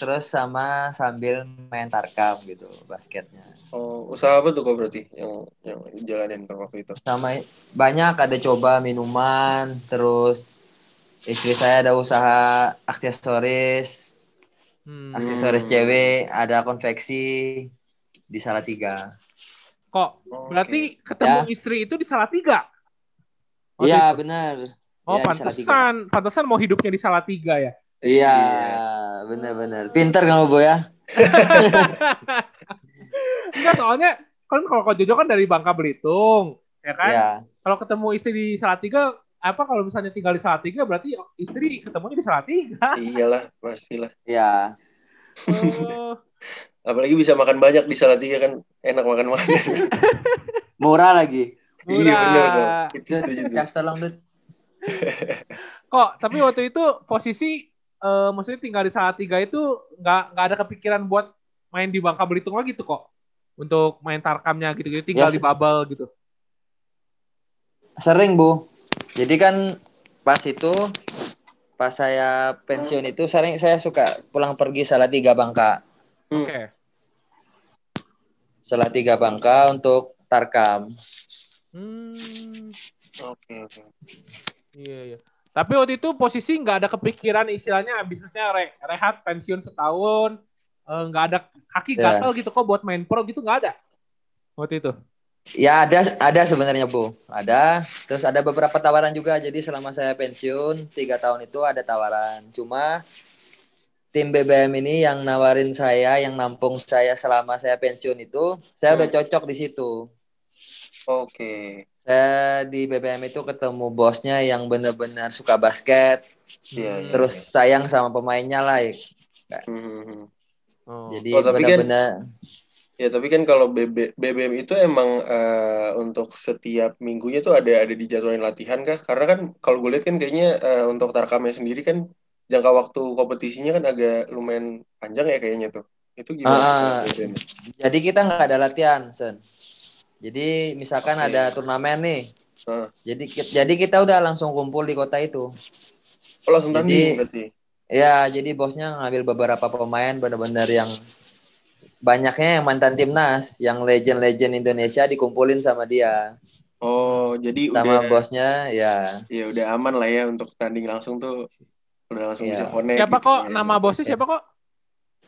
terus sama sambil main Tarkam gitu basketnya. oh, usaha apa tuh kok berarti yang yang jalanin waktu itu? Sama banyak ada coba minuman, terus istri saya ada usaha aksesoris, Hmm. aksesoris cewek, ada konveksi di Salatiga. Kok Oh, berarti ketemu istri itu di Salatiga? Waktu Iya benar. Oh, Iya, Salatiga. pantesan, pantesan mau hidupnya di Salatiga ya. Iya, Iya. benar-benar. Pinter kamu Boy ya. Enggak, soalnya kan kalau Kak Jojo kan dari Bangka Belitung, ya kan? Iya. Kalau ketemu istri di Salatiga, apa kalau misalnya tinggal di Salatiga berarti istri ketemunya di Salatiga. Iyalah, pastilah. Ya. Oh, Apalagi bisa makan banyak di Salatiga kan enak makan-makan. Murah lagi. iya benar kok. murah. Itu setuju. Cas tolong. Kok tapi waktu itu posisi eh, maksudnya tinggal di Salatiga itu nggak nggak ada kepikiran buat main di Bangka Belitung lagi tuh kok untuk main tarkamnya gitu-gitu tinggal Ya, di bubble gitu. Sering, Bu. Jadi kan pas itu pas saya pensiun itu sering saya suka pulang pergi Salatiga Bangka. Hmm. Oke. Salatiga Bangka untuk tarkam. Hmm, Oke, oke. iya iya. Tapi waktu itu posisi nggak ada kepikiran istilahnya bisnisnya re- rehat pensiun setahun eh, nggak ada kaki Ya. gatel gitu kok buat main pro gitu nggak ada waktu itu. Ya ada ada sebenarnya Bu, ada. Terus ada beberapa tawaran juga. Jadi selama saya pensiun tiga tahun itu ada tawaran. Cuma tim BBM ini yang nawarin saya, yang nampung saya selama saya pensiun itu, saya udah cocok di situ. Oke. Saya di BBM itu ketemu bosnya yang benar-benar suka basket, Iya, iya. terus sayang sama pemainnya lah. Hmm. Oh. Jadi Oh, kan- benar-benar Ya tapi kan kalau BB, BBM itu emang eh, untuk setiap minggunya tuh ada ada dijadwalin latihan kah? Karena kan kalau gue lihat kan kayaknya eh, untuk tarkamnya sendiri kan jangka waktu kompetisinya kan agak lumayan panjang ya kayaknya tuh. Itu gimana? BBM? Jadi kita nggak ada latihan, Sen. Jadi misalkan Oke. ada turnamen nih. Ah. Jadi jadi kita udah langsung kumpul di kota itu. Oh langsung tanding berarti. Ya, jadi bosnya ngambil beberapa pemain benar-benar yang banyaknya yang mantan timnas, yang legend-legend Indonesia dikumpulin sama dia. Oh jadi Sama udah bosnya ya. ya udah aman lah ya untuk tanding langsung tuh udah langsung Iya. bisa connect. Siapa gitu kok ya. nama bosnya siapa kok?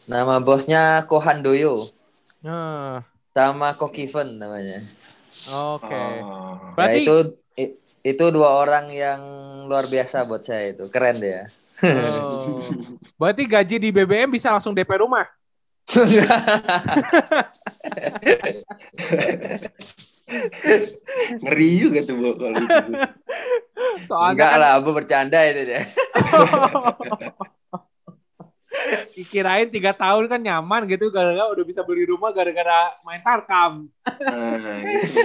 Nama bosnya Kohan Doyo Nah, sama Kokiven namanya. oke. Oh. Ya, Berarti itu itu dua orang yang luar biasa buat saya itu. Keren deh ya. oh. berarti gaji di BBM bisa langsung DP rumah. Ngeri juga tuh Bu kalau itu. Bu. Soalnya Enggak kan lah, Abu bercanda itu deh. Kirain tiga tahun kan nyaman gitu gara-gara udah bisa beli rumah gara-gara main tarkam. Nah, gitu.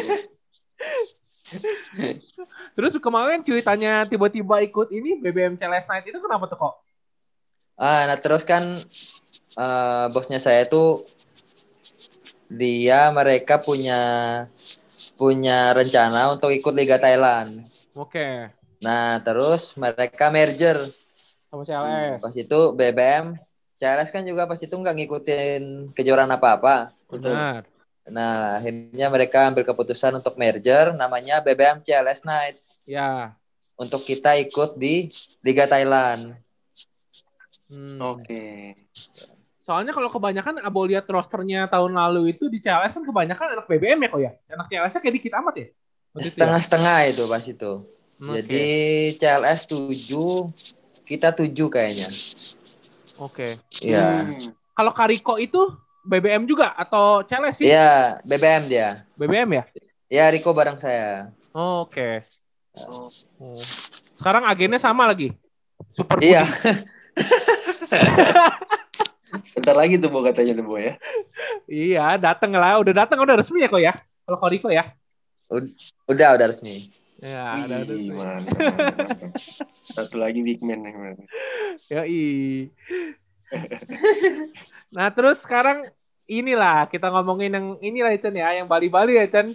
Terus kemarin ceritanya tiba-tiba ikut ini BBM Challenge Night itu kenapa tuh kok? Ah, nah terus kan eh, bosnya saya tuh dia mereka punya punya rencana untuk ikut Liga Thailand. Oke, Nah, terus mereka merger. sama CLS. Pas itu BBM, CLS kan juga pas itu nggak ngikutin kejuaraan apa-apa. Betul. Benar. Nah, akhirnya mereka ambil keputusan untuk merger namanya BBM CLS Night Ya. untuk kita ikut di Liga Thailand. Hmm. Oke. Soalnya kalau kebanyakan abo lihat rosternya tahun lalu itu di CLS kan kebanyakan anak BBM ya kok ya. Anak CLS-nya kayak dikit amat ya. Ya? Setengah-setengah itu pas itu. Oke. Jadi CLS 7, kita 7 kayaknya. Oke. Iya. Hmm. Kalau Kariko itu BBM juga atau CLS sih? Iya, BBM dia. BBM ya? Ya Riko bareng saya. Oh, Oke. Oh. Oh. Sekarang agennya sama lagi. Super. Iya. Bentar lagi tuh Bu katanya tuh Bu ya. Iya, dateng lah. Udah dateng, udah resmi ya kok ya? Kalau Koriko ya? Udah, udah resmi. Ya, udah Wih, resmi. mantap, mantap, mantap. Satu lagi big man berarti. Yoi. nah, terus sekarang inilah kita ngomongin yang inilah ya Chen ya, yang Bali-Bali ya Chen.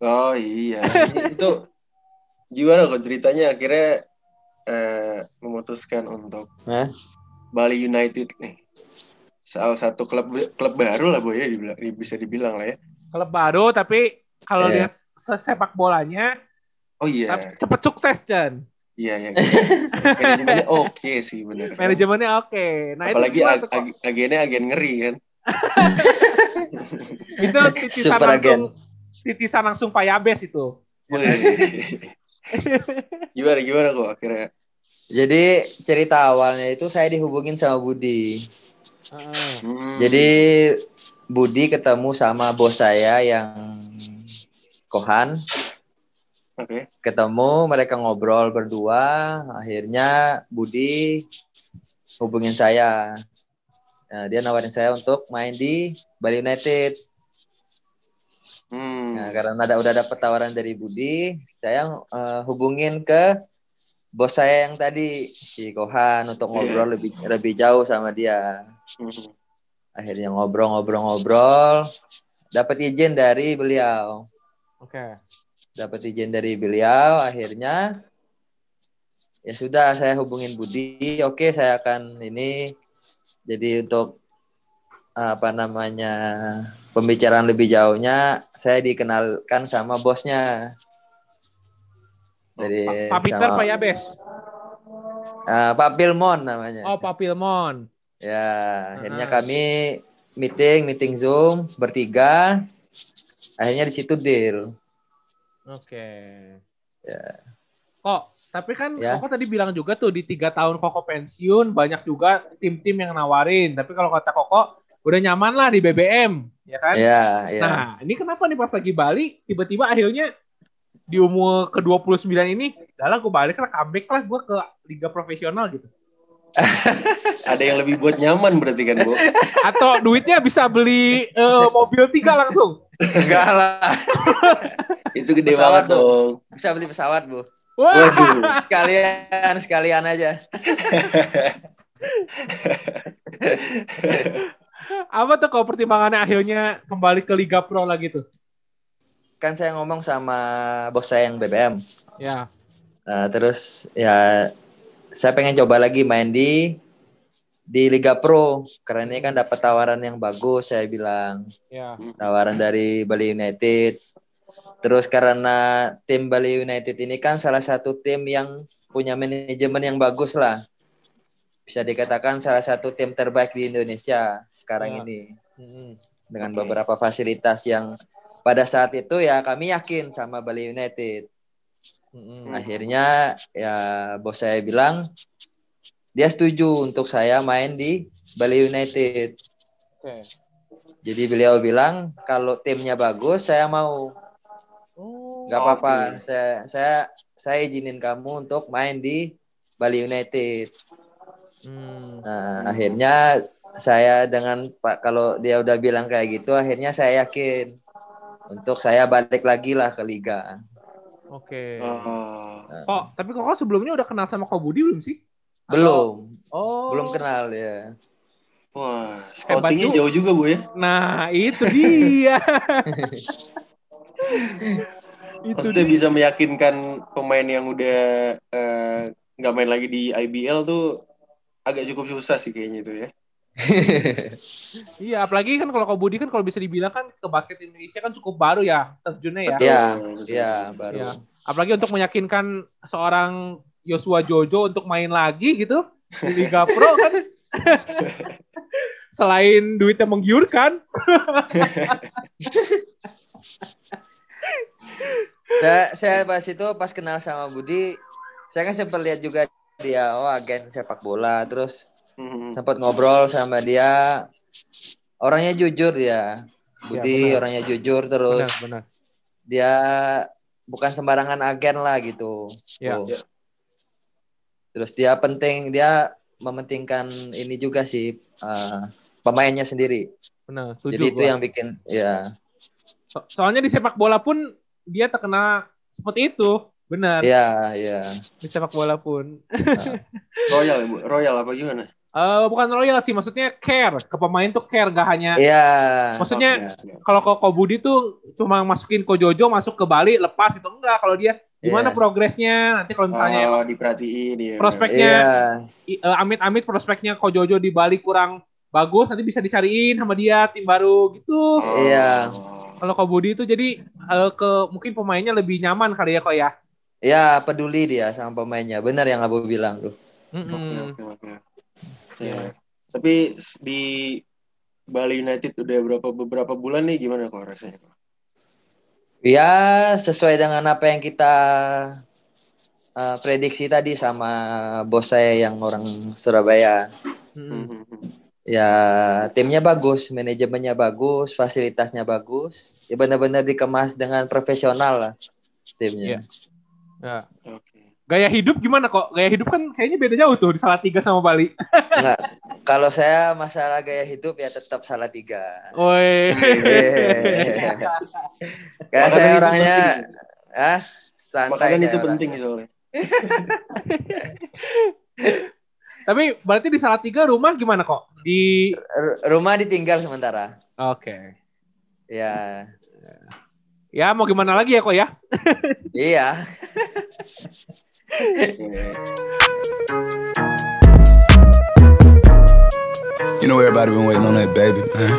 Oh iya, itu gimana kok ceritanya akhirnya eh, memutuskan untuk Hah? Bali United nih. Salah satu klub klub baru lah Bu ya dibilang, bisa dibilang lah ya. Klub baru tapi kalau Iya. lihat se- sepak bolanya Oh iya, cepet sukses Chen. iya iya. Manajemennya oke sih bener. Manajemennya oke. Nah, Apalagi itu ag- ag- agennya agen ngeri kan. itu titisan Super langsung titisan langsung Pak Yabes itu. Gimana gimana kok akhirnya? Jadi cerita awalnya itu saya dihubungin sama Budi. Heeh. Hmm. Jadi Budi ketemu sama bos saya yang Kohan. Oke. ketemu mereka ngobrol berdua akhirnya Budi hubungin saya Nah, dia nawarin saya untuk main di Bali United Hmm. Nah, karena ada udah dapat tawaran dari Budi, saya eh, hubungin ke bos saya yang tadi si Kohan untuk ngobrol lebih lebih jauh sama dia. Hmm. Akhirnya ngobrol-ngobrol-ngobrol, dapat izin dari beliau. Oke. Dapat izin dari beliau, akhirnya ya sudah saya hubungin Budi. Oke, saya akan ini jadi untuk apa namanya pembicaraan lebih jauhnya saya dikenalkan sama bosnya dari Pak Peter, Pak Yabes. Ah, Pak Pilmon namanya Oh, Pak Pilmon. Ya akhirnya Ah. kami meeting meeting zoom bertiga akhirnya di situ deal Oke. Ya. Kok, tapi kan Ya. Koko tadi bilang juga tuh di tiga tahun Koko pensiun banyak juga tim-tim yang nawarin. Tapi kalau kata Koko udah nyaman lah di BBM, ya kan? ya ya Nah, ini kenapa nih pas lagi Bali tiba-tiba akhirnya di umur ke-29 ini, dah lah gue balik lah, comeback lah gue ke liga profesional gitu. Ada yang lebih buat nyaman berarti kan, Bu? Atau duitnya bisa beli eh, mobil tiga langsung. enggak lah Itu gede Pesawat, banget dong. bisa beli pesawat bu Wah, Waduh. sekalian sekalian aja apa tuh kalau pertimbangannya akhirnya kembali ke Liga Pro lagi tuh? kan saya ngomong sama bos saya yang BBM Ya, Nah, terus ya saya pengen coba lagi main di di Liga Pro karena ini kan dapat tawaran yang bagus saya bilang ya. tawaran dari Bali United. Terus karena tim Bali United ini kan salah satu tim yang punya manajemen yang bagus lah. Bisa dikatakan salah satu tim terbaik di Indonesia sekarang Ya. ini dengan Oke. beberapa fasilitas yang pada saat itu ya kami yakin sama Bali United. Mm-mm. Akhirnya ya bos saya bilang dia setuju untuk saya main di Bali United. Oke. Jadi beliau bilang kalau timnya bagus saya mau Oh, nggak apa-apa. Oke. Saya saya saya izinin kamu untuk main di Bali United. hmm. Nah, akhirnya saya dengan Pak kalau dia udah bilang kayak gitu akhirnya saya yakin untuk saya balik lagi lah ke liga. Oke. Oh. Kok, tapi kok sebelumnya udah kenal sama Ko Budi belum sih? Belum, Oh. belum kenal ya. Wah, scoutingnya jauh juga, Bu ya? Nah, itu dia. itu Maksudnya dia. bisa meyakinkan pemain yang udah eh, nggak main lagi di IBL tuh agak cukup susah sih kayaknya itu ya. Iya, apalagi kan kalau Budi kan kalau bisa dibilang kan ke basket Indonesia kan cukup baru ya terjunnya ya. Iya, iya baru. Iya. Apalagi untuk meyakinkan seorang Joshua Jojo untuk main lagi gitu di Liga Pro kan. Selain duitnya menggiurkan, Saya, saya pas itu pas kenal sama Budi, saya kan sempat lihat juga dia oh agen sepak bola, terus Mhm. sempat ngobrol sama dia. Orangnya jujur dia. Budi benar. orangnya jujur terus benar, benar. dia bukan sembarangan agen lah gitu. Ya. Ya. Ya. Terus dia penting dia mementingkan ini juga sih eh, pemainnya sendiri. Benar, setuju Jadi itu gua. yang bikin ya So- soalnya di sepak bola pun dia terkena seperti itu, benar. ya ya. Di sepak bola pun. Royal ya, Bu? Royal apa gimana? Eh bukan royal sih, maksudnya care ke pemain tuh care gak hanya Iya. Maksudnya Oke, oke. kalau Ko Budi tuh cuma masukin Ko Jojo masuk ke Bali lepas itu enggak kalau dia gimana Iya. progresnya nanti kalau misalnya Oh, emang diperhatiin ya. prospeknya Iya. i- eh, amit-amit prospeknya Ko Jojo di Bali kurang bagus nanti bisa dicariin sama dia tim baru gitu. Oh. Iya. Kalau Ko Budi itu jadi eh, ke mungkin pemainnya lebih nyaman kali ya kok ya. Ya peduli dia sama pemainnya. Benar yang Abu bilang tuh. Oke, Mm-mm. oke, oke. Iya. Ya. Tapi di Bali United udah berapa beberapa bulan nih gimana kok rasanya? Ya sesuai dengan apa yang kita uh, prediksi tadi sama bos saya yang orang Surabaya. Mm-mm. Mhm. Ya timnya bagus, manajemennya bagus, fasilitasnya bagus. Ya benar-benar dikemas dengan profesional lah timnya. Ya. Oke. Gaya hidup gimana kok? Gaya hidup kan kayaknya beda jauh tuh di Salatiga sama Bali. Enggak. Kalau saya masalah gaya hidup ya tetap salah tiga. Woi. Karena Makanan saya itu orangnya penting. ah santai. Makanan saya itu orangnya. penting soalnya. Tapi berarti di Salatiga rumah gimana kok? Di R- rumah ditinggal sementara. Oke. Ya. Ya mau gimana lagi ya kok ya? Iya. You know everybody been waiting on that baby, man.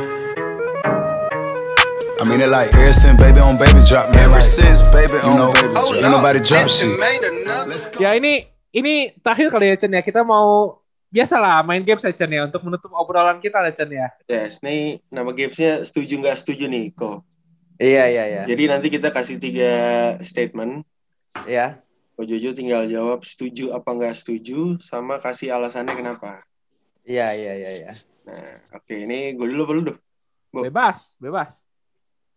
I mean it like ever since baby on baby drop, man. Ever since baby on know, baby drop. Ain't nobody drop shit. Ya ini ini terakhir kali ya Chen ya. Kita mau biasalah main games ya Chen ya untuk menutup obrolan kita lah Chen ya. Yes, nih nama gamesnya setuju nggak setuju nih, kok. Iya, iya, iya. Jadi nanti kita kasih tiga statement. Iya. Ko Jojo tinggal jawab setuju apa nggak setuju, sama kasih alasannya kenapa. Iya, iya, iya, iya. Nah, oke ini gue dulu apa lu? Duh? Bo. Bebas, bebas.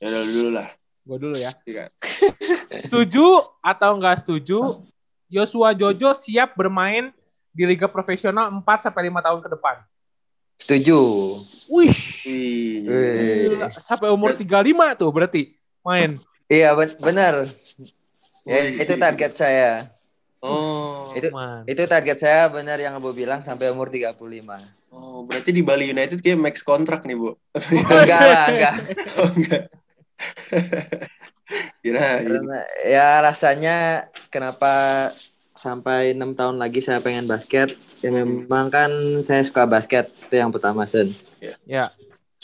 Ya udah lu dulu lah. Gue dulu ya. Iya. Setuju atau nggak setuju? Joshua Jojo siap bermain di liga profesional 4 sampai 5 tahun ke depan. Setuju. Wih, Wih. Sampai umur 35 tuh berarti main. Iya, ben- benar. Ya, itu target saya. Oh. Itu Man. itu target saya benar yang Abu bilang sampai umur 35. Oh, berarti di Bali United kayak max kontrak nih, Bu. enggak lah, enggak. oh, enggak. Kira Karena ya rasanya kenapa sampai enam tahun lagi saya pengen basket. Ya memang kan saya suka basket itu yang pertama Sen. Ya.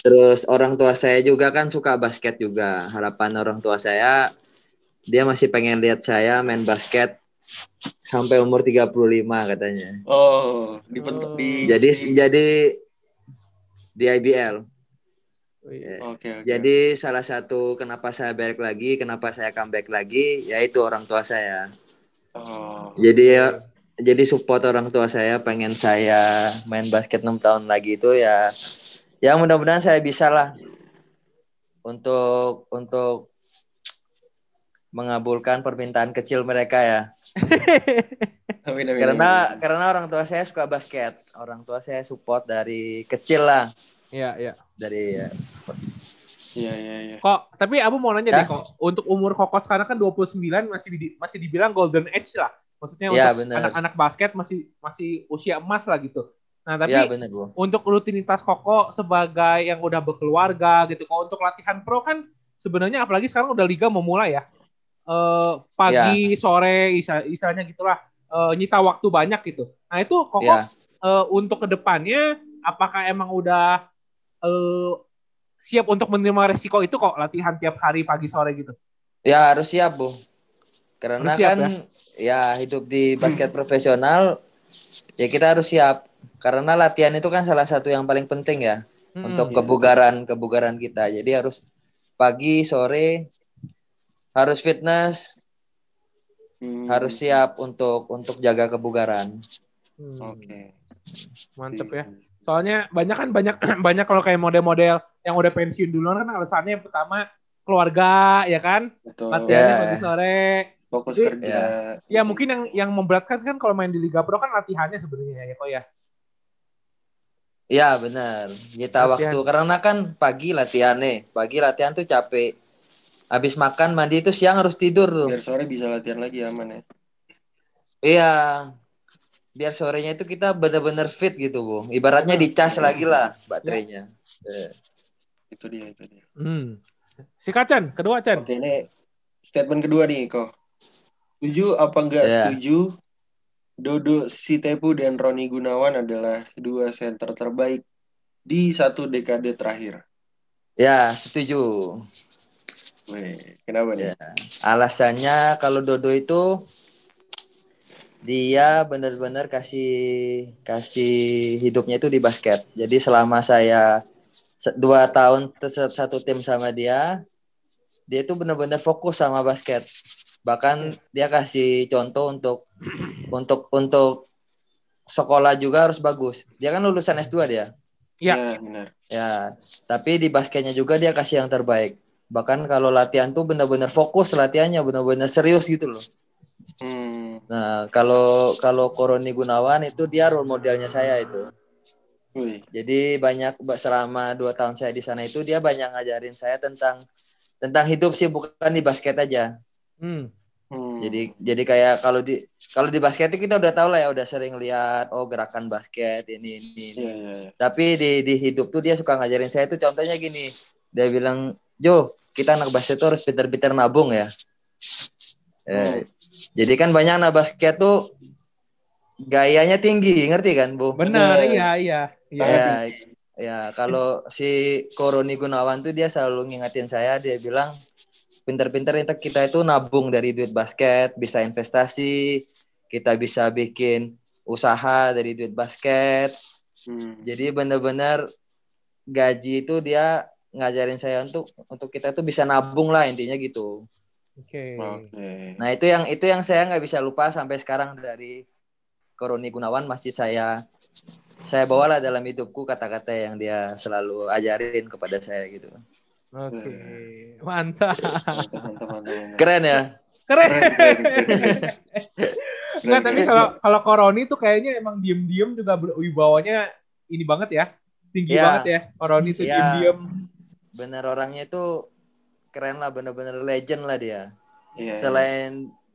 Terus orang tua saya juga kan suka basket juga. Harapan orang tua saya dia masih pengen lihat saya main basket sampai umur 35 katanya. Oh, dibentuk di Jadi di- jadi di IBL. Wih. Oke, oke. Jadi salah satu kenapa saya balik lagi, kenapa saya comeback lagi, yaitu orang tua saya. Oh. Jadi ya, jadi support orang tua saya pengen saya main basket 6 tahun lagi itu ya ya mudah-mudahan saya bisa lah untuk untuk mengabulkan permintaan kecil mereka ya. Amin, amin, Karena amin. karena orang tua saya suka basket. Orang tua saya support dari kecil lah. Iya, iya. Dari ya, Iya, iya, iya. Kok, tapi Abu mau nanya Ya? deh kok, untuk umur Koko sekarang kan 29 masih di- masih dibilang golden age lah. Maksudnya Iya, untuk anak-anak basket masih masih usia emas lah gitu. Nah, tapi ya benar bu. untuk rutinitas Koko sebagai yang udah berkeluarga gitu, kok untuk latihan pro kan sebenarnya apalagi sekarang udah liga mau mulai ya. Eh pagi, sore, isa, istilahnya gitulah eh, nyita waktu banyak gitu. Nah, itu Koko Ya. eh, untuk ke depannya apakah emang udah eh, siap untuk menerima resiko itu kok latihan tiap hari pagi sore gitu? Ya harus siap bu. Karena Harus siap, kan ya? hidup di basket profesional ya kita harus siap. Karena latihan itu kan salah satu yang paling penting ya Hmm, untuk iya. kebugaran kebugaran kita. Jadi harus pagi sore harus fitness, Hmm, harus siap untuk untuk jaga kebugaran. hmm, Oke. Mantep ya. Iya. Soalnya banyak kan banyak banyak kalau kayak model-model yang udah pensiun duluan kan alasannya yang pertama keluarga ya kan, Betul. latihannya Ya. pagi sore. Fokus Jadi- kerja. Ya mungkin yang yang memberatkan kan kalau main di Liga Pro kan latihannya sebenarnya ya kok ya. Ya benar, nyita Latihan. waktu karena kan pagi latihan nih, pagi latihan tuh capek. Habis makan mandi itu siang harus tidur tuh. Biar sore bisa latihan lagi aman ya. Iya. Biar sorenya itu kita benar-benar fit gitu, Bu. Ibaratnya dicas lagi lah baterainya. Eh, Itu dia, itu dia. Hmm. Si Kacan, kedua Chan. Oke, ini statement kedua nih, kok. Setuju apa enggak Iya. setuju? Dodo Sitepu dan Roni Gunawan adalah dua center terbaik di satu dekade terakhir. Ya, setuju. Weh, kenapa nih? Ya. Alasannya kalau Dodo itu dia benar-benar kasih kasih hidupnya itu di basket. Jadi selama saya dua tahun satu tim sama dia, dia itu benar-benar fokus sama basket. Bahkan dia kasih contoh untuk untuk untuk sekolah juga harus bagus. Dia kan lulusan S2 dia. Ya. Ya, benar. Ya, tapi di basketnya juga dia kasih yang terbaik. Bahkan kalau latihan tuh benar-benar fokus latihannya, benar-benar serius gitu loh. Hmm. Nah, kalau kalau Koroni Gunawan itu dia role modelnya saya itu. Wih. Jadi banyak selama dua tahun saya di sana itu dia banyak ngajarin saya tentang tentang hidup sih bukan di basket aja. Hmm. Hmm. Jadi jadi kayak kalau di kalau di basket itu kita udah tahu lah ya udah sering lihat oh gerakan basket ini ini. ini. Iya, iya, iya. Tapi di di hidup tuh dia suka ngajarin saya itu contohnya gini. Dia bilang, "Jo, kita anak basket tuh harus pintar-pintar nabung ya." Eh, jadi kan banyak anak basket tuh gayanya tinggi, ngerti kan, Bu? Benar, iya, iya. Iya. Ya, ya kalau si Koroni Gunawan tuh dia selalu ngingetin saya, dia bilang pinter-pinter itu kita itu nabung dari duit basket, bisa investasi, kita bisa bikin usaha dari duit basket. Hmm. Jadi bener-bener gaji itu dia ngajarin saya untuk untuk kita tuh bisa nabung lah intinya gitu. Oke. Oke. Nah itu yang itu yang saya nggak bisa lupa sampai sekarang dari Koroni Gunawan masih saya saya bawalah dalam hidupku kata-kata yang dia selalu ajarin kepada saya gitu. Oke. Mantap. Mantap, mantap, mantap. Keren ya? Keren. Keren, keren, keren. Enggak, tapi kalau kalau Koroni tuh kayaknya emang diem-diem juga wibawanya ini banget ya. Tinggi Iya. banget ya. Koroni tuh Iya. diem-diem. Bener orangnya itu keren lah, bener-bener legend lah dia. Iya, iya. Selain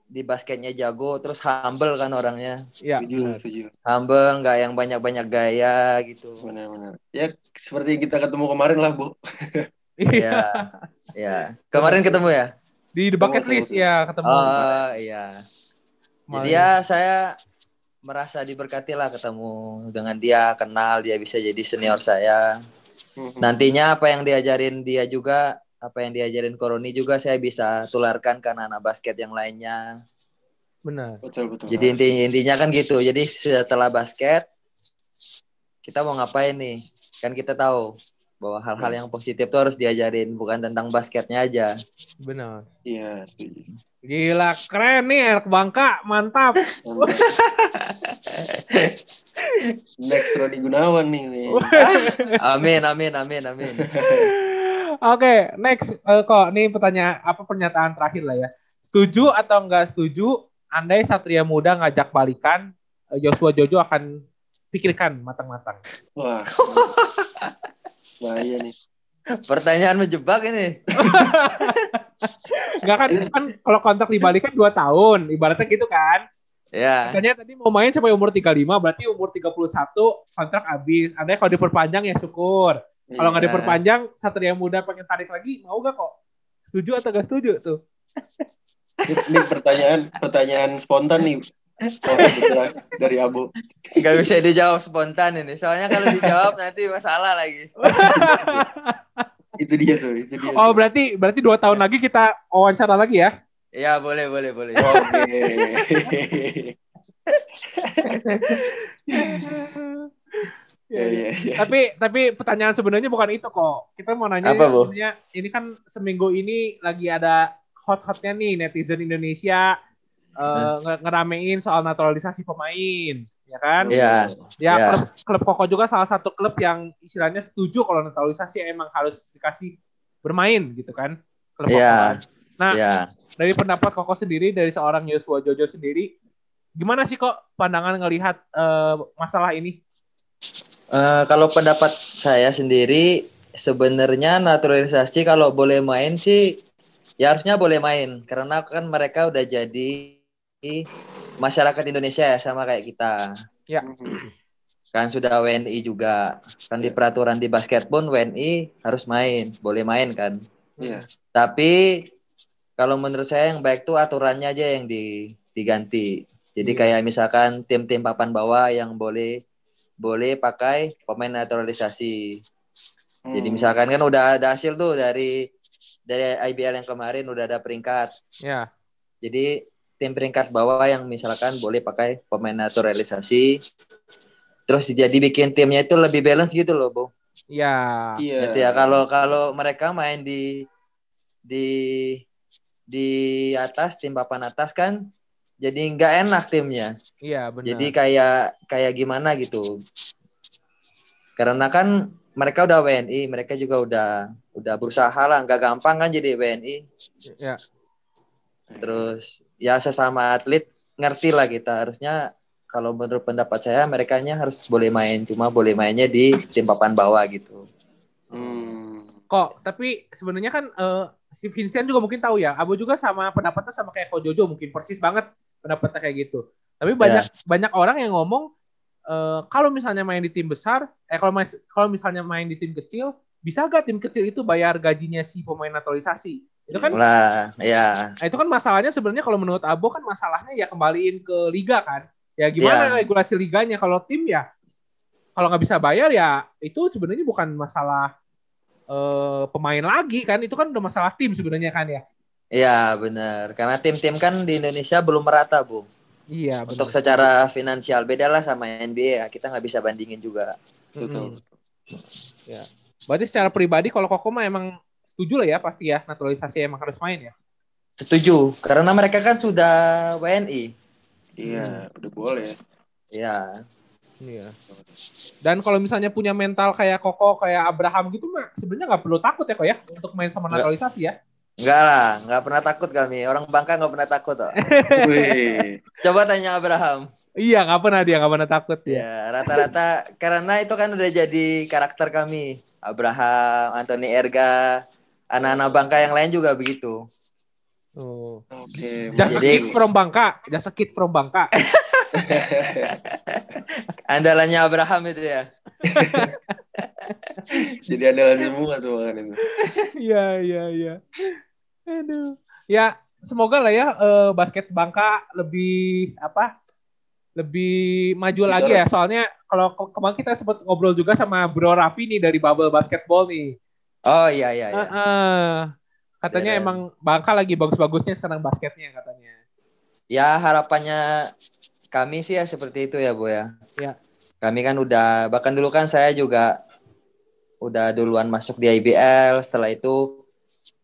di basketnya jago, terus humble kan orangnya. Iya. setuju. Humble, nggak yang banyak-banyak gaya gitu. Benar-benar. Ya seperti kita ketemu kemarin lah, Bu. Iya. Iya, iya. Kemarin ketemu ya? Di The Bucket Ketemu, List ketemu. ya ketemu. Oh iya. Jadi ya saya merasa diberkati lah ketemu dengan dia, kenal dia bisa jadi senior saya. Mhm. Nantinya apa yang diajarin dia juga, apa yang diajarin Koroni juga saya bisa tularkan ke anak-anak basket yang lainnya. Benar. Betul, betul. Jadi inti intinya kan gitu. Jadi setelah basket kita mau ngapain nih? Kan kita tahu bahwa hal-hal yang positif tuh harus diajarin, bukan tentang basketnya aja. Benar. Iya, setuju. Gila, keren nih anak Bangka, mantap. Next Rodi Gunawan nih. nih. Amin, amin, amin, amin. Oke, next Eh, kok ini pertanyaan apa pernyataan terakhir lah ya. Setuju atau enggak setuju andai Satria Muda ngajak balikan eh, Joshua Jojo akan pikirkan matang-matang. Wah. Bahaya nih. Pertanyaan menjebak ini. Enggak kan kan kalau kontrak dibalikan 2 tahun, ibaratnya gitu kan. Ya. Katanya tadi mau main sampai umur 35, berarti umur 31 kontrak habis. Andai kalau diperpanjang ya syukur. Kalau nggak Iya. diperpanjang, Satria Muda pengen tarik lagi, mau gak kok? Setuju atau gak setuju tuh? Ini pertanyaan pertanyaan spontan nih. Oh, dari Abu. Gak bisa dijawab spontan ini. Soalnya kalau dijawab nanti masalah lagi. Itu dia tuh, itu dia. Oh tuh. berarti berarti dua tahun lagi kita wawancara lagi ya? Ya boleh, boleh, boleh. Oke. Ya, ya, ya. Tapi tapi pertanyaan sebenarnya bukan itu kok. Kita mau nanya Apa, Bu? sebenarnya ini kan seminggu ini lagi ada hot-hotnya nih netizen Indonesia nge- ngeramein soal naturalisasi pemain, ya kan? Iya. Ya, Ya. klub, klub Koko juga salah satu klub yang istilahnya setuju kalau naturalisasi emang harus dikasih bermain gitu kan. Klub Koko Iya. kan. Nah, Ya. dari pendapat Koko sendiri, dari seorang Joshua Jojo sendiri, gimana sih kok pandangan ngelihat eh, masalah ini? Eh, kalau pendapat saya sendiri sebenarnya naturalisasi kalau boleh main sih ya harusnya boleh main karena kan mereka udah jadi masyarakat Indonesia ya sama kayak kita Mhm. kan sudah WNI juga kan di peraturan di basket pun WNI harus main boleh main kan Iya. tapi kalau menurut saya yang baik tuh aturannya aja yang di, diganti jadi Iya. kayak misalkan tim-tim papan bawah yang boleh boleh pakai pemain naturalisasi jadi Hmm. misalkan kan udah ada hasil tuh dari dari IBL yang kemarin udah ada peringkat Ya, jadi tim peringkat bawah yang misalkan boleh pakai pemain naturalisasi terus jadi bikin timnya itu lebih balance gitu loh, Bu. ya, Iya. Gitu ya kalau kalau mereka main di di di atas tim papan atas kan jadi nggak enak timnya. iya benar. Jadi kayak kayak gimana gitu. Karena kan mereka udah WNI, mereka juga udah udah berusaha lah, nggak gampang kan jadi WNI. ya, Terus ya sesama atlet ngerti lah kita harusnya kalau menurut pendapat saya mereka harus boleh main cuma boleh mainnya di tim papan bawah gitu. Hmm. Kok tapi sebenarnya kan uh, si Vincent juga mungkin tahu ya. Abu juga sama pendapatnya sama kayak Ko Jojo mungkin persis banget pendapatnya kayak gitu. Tapi banyak yeah. banyak orang yang ngomong uh, kalau misalnya main di tim besar, eh kalau kalau misalnya main di tim kecil, bisa gak tim kecil itu bayar gajinya si pemain naturalisasi? Itu kan lah, ya. Nah, itu kan masalahnya sebenarnya kalau menurut Abo kan masalahnya ya kembaliin ke liga kan. Ya gimana yeah. regulasi liganya kalau tim ya kalau nggak bisa bayar ya itu sebenarnya bukan masalah uh, pemain lagi kan itu kan udah masalah tim sebenarnya kan ya. Iya benar karena tim-tim kan di Indonesia belum merata bu. Iya. Bener. Untuk secara finansial beda lah sama NBA ya kita nggak bisa bandingin juga. Betul. Hmm. Ya. Berarti secara pribadi kalau Koko mah emang setuju lah ya pasti ya naturalisasi emang harus main ya. Setuju karena mereka kan sudah WNI. Iya, hmm. udah boleh. Iya. Iya. Dan kalau misalnya punya mental kayak Koko, kayak Abraham gitu mah sebenarnya nggak perlu takut ya kok ya untuk main sama naturalisasi ya. Enggak lah, nggak pernah takut kami. Orang Bangka nggak pernah takut kok. Coba tanya Abraham. Iya, nggak pernah dia nggak pernah takut ya. Iya, rata-rata karena itu kan udah jadi karakter kami. Abraham, Anthony Erga, anak-anak Bangka yang lain juga begitu. Oh. Oke. Okay. Just Jadi, from Bangka, just a kid from Bangka. Andalannya Abraham itu ya. Jadi andalan semua tuh kan itu. Iya, iya, iya. Aduh. Ya, semoga lah ya uh, basket Bangka lebih apa? Lebih maju Betul. lagi ya. Soalnya kalau ke kemarin kita sempat ngobrol juga sama Bro Raffi nih dari Bubble Basketball nih. Oh iya iya. iya. Uh, uh, Katanya yeah. emang Bangka lagi bagus-bagusnya sekarang basketnya katanya. Ya harapannya kami sih ya seperti itu ya Bu ya. Ya. Kami kan udah bahkan dulu kan saya juga udah duluan masuk di IBL. Setelah itu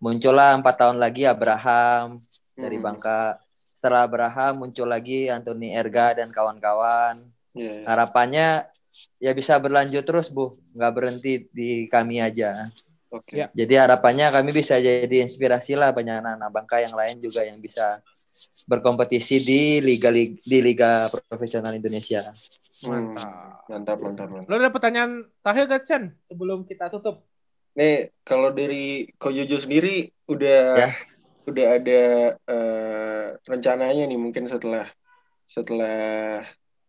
muncullah empat tahun lagi Abraham hmm. dari Bangka. Setelah Abraham muncul lagi Anthony Erga dan kawan-kawan. Yeah. Harapannya ya bisa berlanjut terus Bu, nggak berhenti di kami aja. Oke. Okay. Ya. Jadi harapannya kami bisa jadi inspirasi lah banyak anak-anak Bangka yang lain juga yang bisa berkompetisi di liga di liga profesional Indonesia. Hmm, mantap, mantap, mantap. Lo ada pertanyaan terakhir gak Chen sebelum kita tutup? Nih, kalau dari Kojojo sendiri udah ya. udah ada uh, rencananya nih mungkin setelah setelah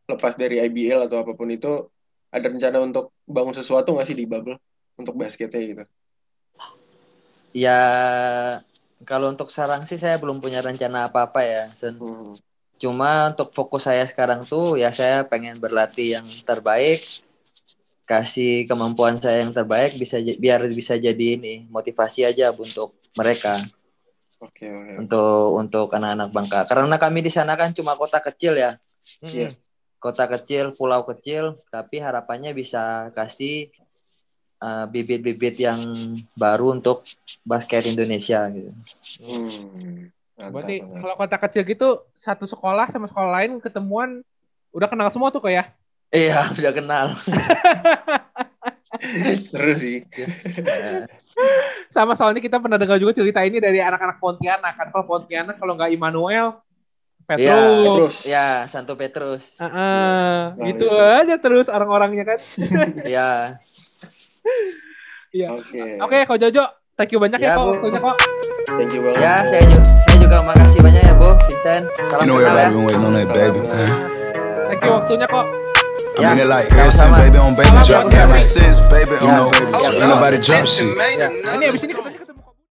lepas dari IBL atau apa pun itu ada rencana untuk bangun sesuatu nggak sih di bubble untuk basketnya gitu? Ya kalau untuk sarang sih saya belum punya rencana apa-apa ya, Sen. Hmm. Cuma untuk fokus saya sekarang tuh ya saya pengen berlatih yang terbaik, kasih kemampuan saya yang terbaik bisa biar bisa jadi ini motivasi aja untuk mereka. Oke, okay, okay. Untuk untuk anak-anak Bangka. Karena kami di sana kan cuma kota kecil ya. Iya. Hmm. Kota kecil, pulau kecil, tapi harapannya bisa kasih eh, bibit-bibit yang baru untuk basket Indonesia gitu. Hmm. Berarti kalau kota kecil gitu satu sekolah sama sekolah lain ketemuan udah kenal semua tuh kok ya? Iya, udah kenal. Seru sih. sama soalnya kita pernah dengar juga cerita ini dari anak-anak Pontianak kan kalau Pontianak kalau nggak Immanuel Petrus. Ya, Petrus. Ya, Santo Petrus. Uh, uh, gitu aja terus orang-orangnya kan. Iya. Iya. Oke. Oke, Ko Jojo, thank you banyak ya, ya kok waktunya kok. Thank you banget. Ya, saya juga, saya juga makasih banyak ya, Bu. Vincent. Salam you know kenal ya. Waiting on that baby, man. Thank you waktunya kok. I mean it like ever baby on baby drop. Ever since baby on no baby. Ain't nobody drop shit. Ini abis ini